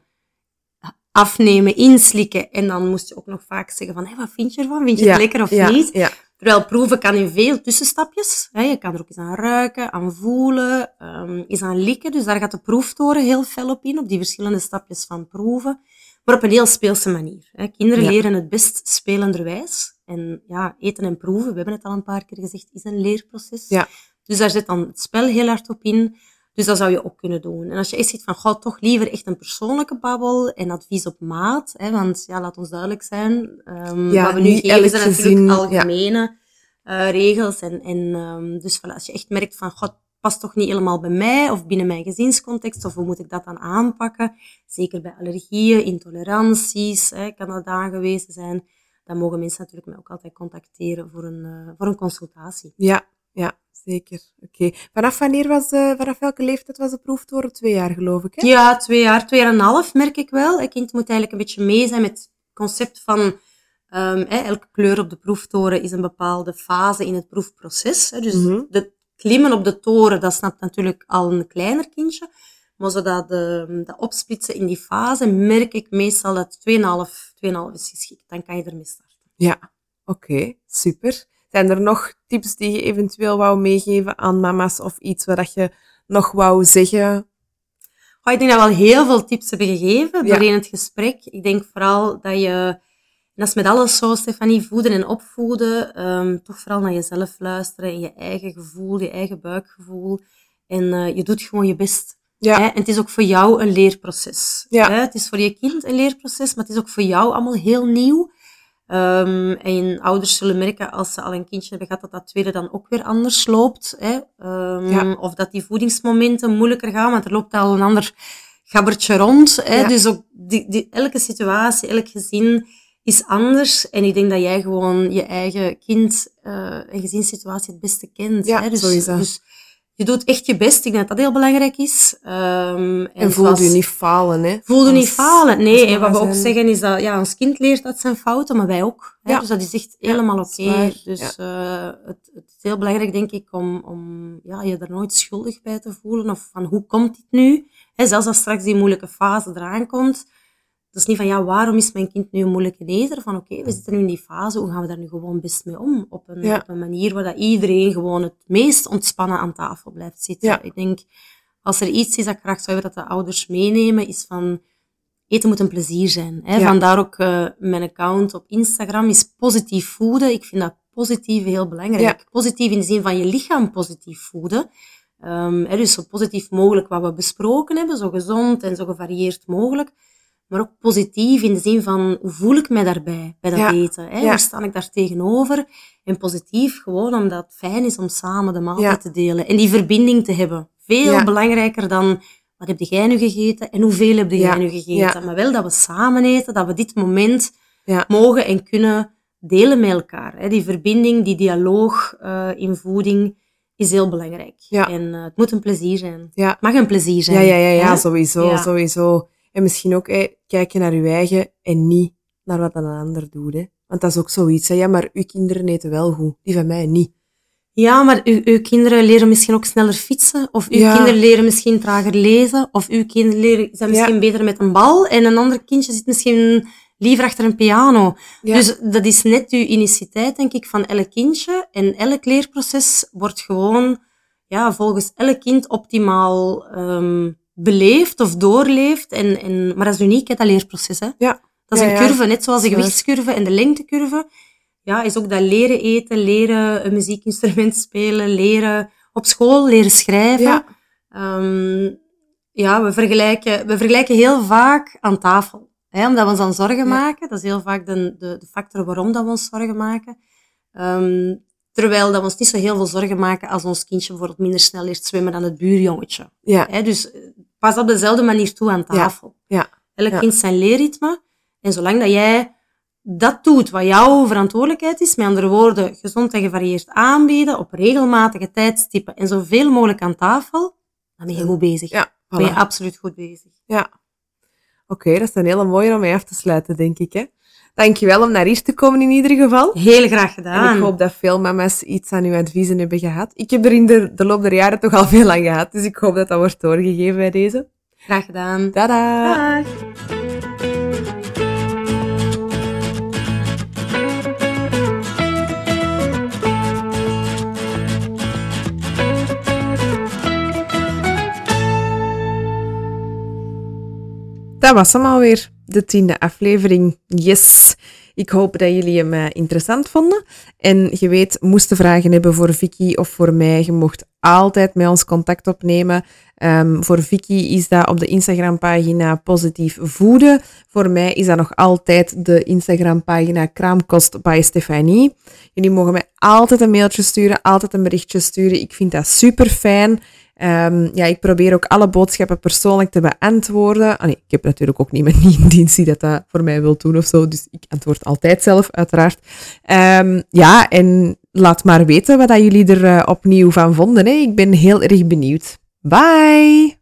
afnemen, inslikken. En dan moest je ook nog vaak zeggen van, hé, wat vind je ervan? Vind je het lekker of ja, niet? Ja. Terwijl proeven kan in veel tussenstapjes. Hè. Je kan er ook eens aan ruiken, aan voelen, um, eens aan likken. Dus daar gaat de proeftoren heel fel op in, op die verschillende stapjes van proeven maar op een heel speelse manier. Hè. Kinderen leren het best spelenderwijs. En ja, eten en proeven, we hebben het al een paar keer gezegd, is een leerproces. Ja. Dus daar zit dan het spel heel hard op in. Dus dat zou je ook kunnen doen. En als je echt ziet van, goh, toch liever echt een persoonlijke babbel en advies op maat. Hè, want ja, laat ons duidelijk zijn, um, ja, wat we nu geven zijn natuurlijk algemene ja. uh, regels. En, en um, dus voilà, als je echt merkt van, god, past toch niet helemaal bij mij of binnen mijn gezinscontext, of hoe moet ik dat dan aanpakken? Zeker bij allergieën, intoleranties, hè, kan dat aangewezen zijn. Dan mogen mensen natuurlijk mij ook altijd contacteren voor een, uh, voor een consultatie. Ja, ja, zeker. Oké. Vanaf wanneer was de, vanaf welke leeftijd was de proeftoren? Twee jaar, geloof ik, hè? Ja, twee jaar, twee jaar en een half merk ik wel. Een kind moet eigenlijk een beetje mee zijn met het concept van um, elke kleur op de proeftoren is een bepaalde fase in het proefproces. Hè. Dus mm -hmm. de klimmen op de toren, dat snapt natuurlijk al een kleiner kindje. Maar zodat de, de opsplitsen in die fase, merk ik meestal dat 2,5, 2,5 is geschikt. Dan kan je ermee starten. Ja, oké, okay, super. Zijn er nog tips die je eventueel wou meegeven aan mama's of iets wat je nog wou zeggen? Oh, ik denk dat we al heel veel tips hebben gegeven ja. doorheen het gesprek. Ik denk vooral dat je en dat is met alles zo, Stefanie, voeden en opvoeden. Um, toch vooral naar jezelf luisteren en je eigen gevoel, je eigen buikgevoel. En uh, je doet gewoon je best. Ja. Hè? En het is ook voor jou een leerproces. Ja. Hè? Het is voor je kind een leerproces, maar het is ook voor jou allemaal heel nieuw. Um, en ouders zullen merken als ze al een kindje hebben gehad, dat dat tweede dan ook weer anders loopt. Hè? Um, Of dat die voedingsmomenten moeilijker gaan, want er loopt al een ander gabbertje rond. Hè? Dus ook die, die, elke situatie, elk gezin is anders. En ik denk dat jij gewoon je eigen kind uh, en gezinssituatie het beste kent. Ja, hè? Dus, dat. Dus je doet echt je best. Ik denk dat dat heel belangrijk is. Um, en, en voel je niet falen, hè? Voel je niet falen. Nee, en wat we ook zeggen is dat ja, ons kind leert dat zijn fouten, maar wij ook. Hè? Ja. Dus dat is echt helemaal oké. Okay. Dus ja. uh, het, het, is heel belangrijk, denk ik, om, om ja, je er nooit schuldig bij te voelen. Of van, hoe komt dit nu? Hè, zelfs als straks die moeilijke fase eraan komt dat is niet van, ja, waarom is mijn kind nu een moeilijke eter? Van, oké, okay, we zitten nu in die fase, hoe gaan we daar nu gewoon best mee om? Op een, op een manier waar dat iedereen gewoon het meest ontspannen aan tafel blijft zitten. Ja. Ik denk, als er iets is dat ik graag zou hebben dat de ouders meenemen, is van, eten moet een plezier zijn. Hè? Ja. Vandaar ook uh, mijn account op Instagram is positief voeden. Ik vind dat positief heel belangrijk. Positief in de zin van je lichaam positief voeden. Um, hè, dus zo positief mogelijk wat we besproken hebben, zo gezond en zo gevarieerd mogelijk maar ook positief in de zin van hoe voel ik mij daarbij, bij dat eten? Hè? Ja. Hoe sta ik daar tegenover? En positief gewoon omdat het fijn is om samen de maaltijd ja. te delen en die verbinding te hebben. Veel belangrijker dan wat heb jij nu gegeten en hoeveel heb jij nu gegeten. Maar wel dat we samen eten, dat we dit moment mogen en kunnen delen met elkaar. Hè? Die verbinding, die dialoog uh, in voeding is heel belangrijk. En uh, het moet een plezier zijn. Het mag een plezier zijn. Ja, ja, ja, ja sowieso, sowieso. En misschien ook hey, kijken naar uw eigen en niet naar wat een ander doet. Hè. Want dat is ook zoiets. Hè. Ja, maar uw kinderen eten wel goed. Die van mij niet. Ja, maar uw, uw kinderen leren misschien ook sneller fietsen. Of uw kinderen leren misschien trager lezen. Of uw kinderen leren, zijn misschien ja. beter met een bal. En een ander kindje zit misschien liever achter een piano. Ja. Dus dat is net uw initiatief, denk ik, van elk kindje. En elk leerproces wordt gewoon ja, volgens elk kind optimaal um, beleeft of doorleeft. En, en, maar dat is uniek, dat leerproces. Hè? Ja. Dat is ja, een curve, net zoals de gewichtscurve en de lengtecurve. Ja, is ook dat leren eten, leren een muziekinstrument spelen, leren op school, leren schrijven. Ja, um, ja we, vergelijken, we vergelijken heel vaak aan tafel. Hè, omdat we ons dan zorgen maken. Dat is heel vaak de, de, de factor waarom dat we ons zorgen maken. Um, terwijl dat we ons niet zo heel veel zorgen maken als ons kindje bijvoorbeeld minder snel leert zwemmen dan het buurjongetje. Ja. Hè, dus pas op dezelfde manier toe aan tafel. Ja. Elk ja. kind zijn leerritme. En zolang dat jij dat doet wat jouw verantwoordelijkheid is, met andere woorden, gezond en gevarieerd aanbieden op regelmatige tijdstippen en zoveel mogelijk aan tafel, dan ben je goed bezig. Ja, voilà. ben je absoluut goed bezig. Ja. Oké, okay, dat is een hele mooie om mee af te sluiten, denk ik. Hè? Dankjewel om naar hier te komen in ieder geval. Heel graag gedaan. En ik hoop dat veel mama's iets aan uw adviezen hebben gehad. Ik heb er in de, de loop der jaren toch al veel aan gehad, dus ik hoop dat dat wordt doorgegeven bij deze. Graag gedaan. Tada! Dag. Dat was hem alweer, de tiende aflevering. Yes! Ik hoop dat jullie hem uh, interessant vonden. En je weet, moest je vragen hebben voor Vicky of voor mij, je mocht altijd met ons contact opnemen. Um, voor Vicky is dat op de Instagram-pagina Positief Voeden. Voor mij is dat nog altijd de Instagram-pagina Kraamkost bij Stefanie. Jullie mogen mij altijd een mailtje sturen, altijd een berichtje sturen. Ik vind dat super fijn. Um, ja, ik probeer ook alle boodschappen persoonlijk te beantwoorden. Ah, nee, ik heb natuurlijk ook niemand in dienst die dat, dat voor mij wil doen of zo, dus ik antwoord altijd zelf, uiteraard. Um, ja, en laat maar weten wat dat jullie er uh, opnieuw van vonden. Hè. Ik ben heel erg benieuwd. Bye!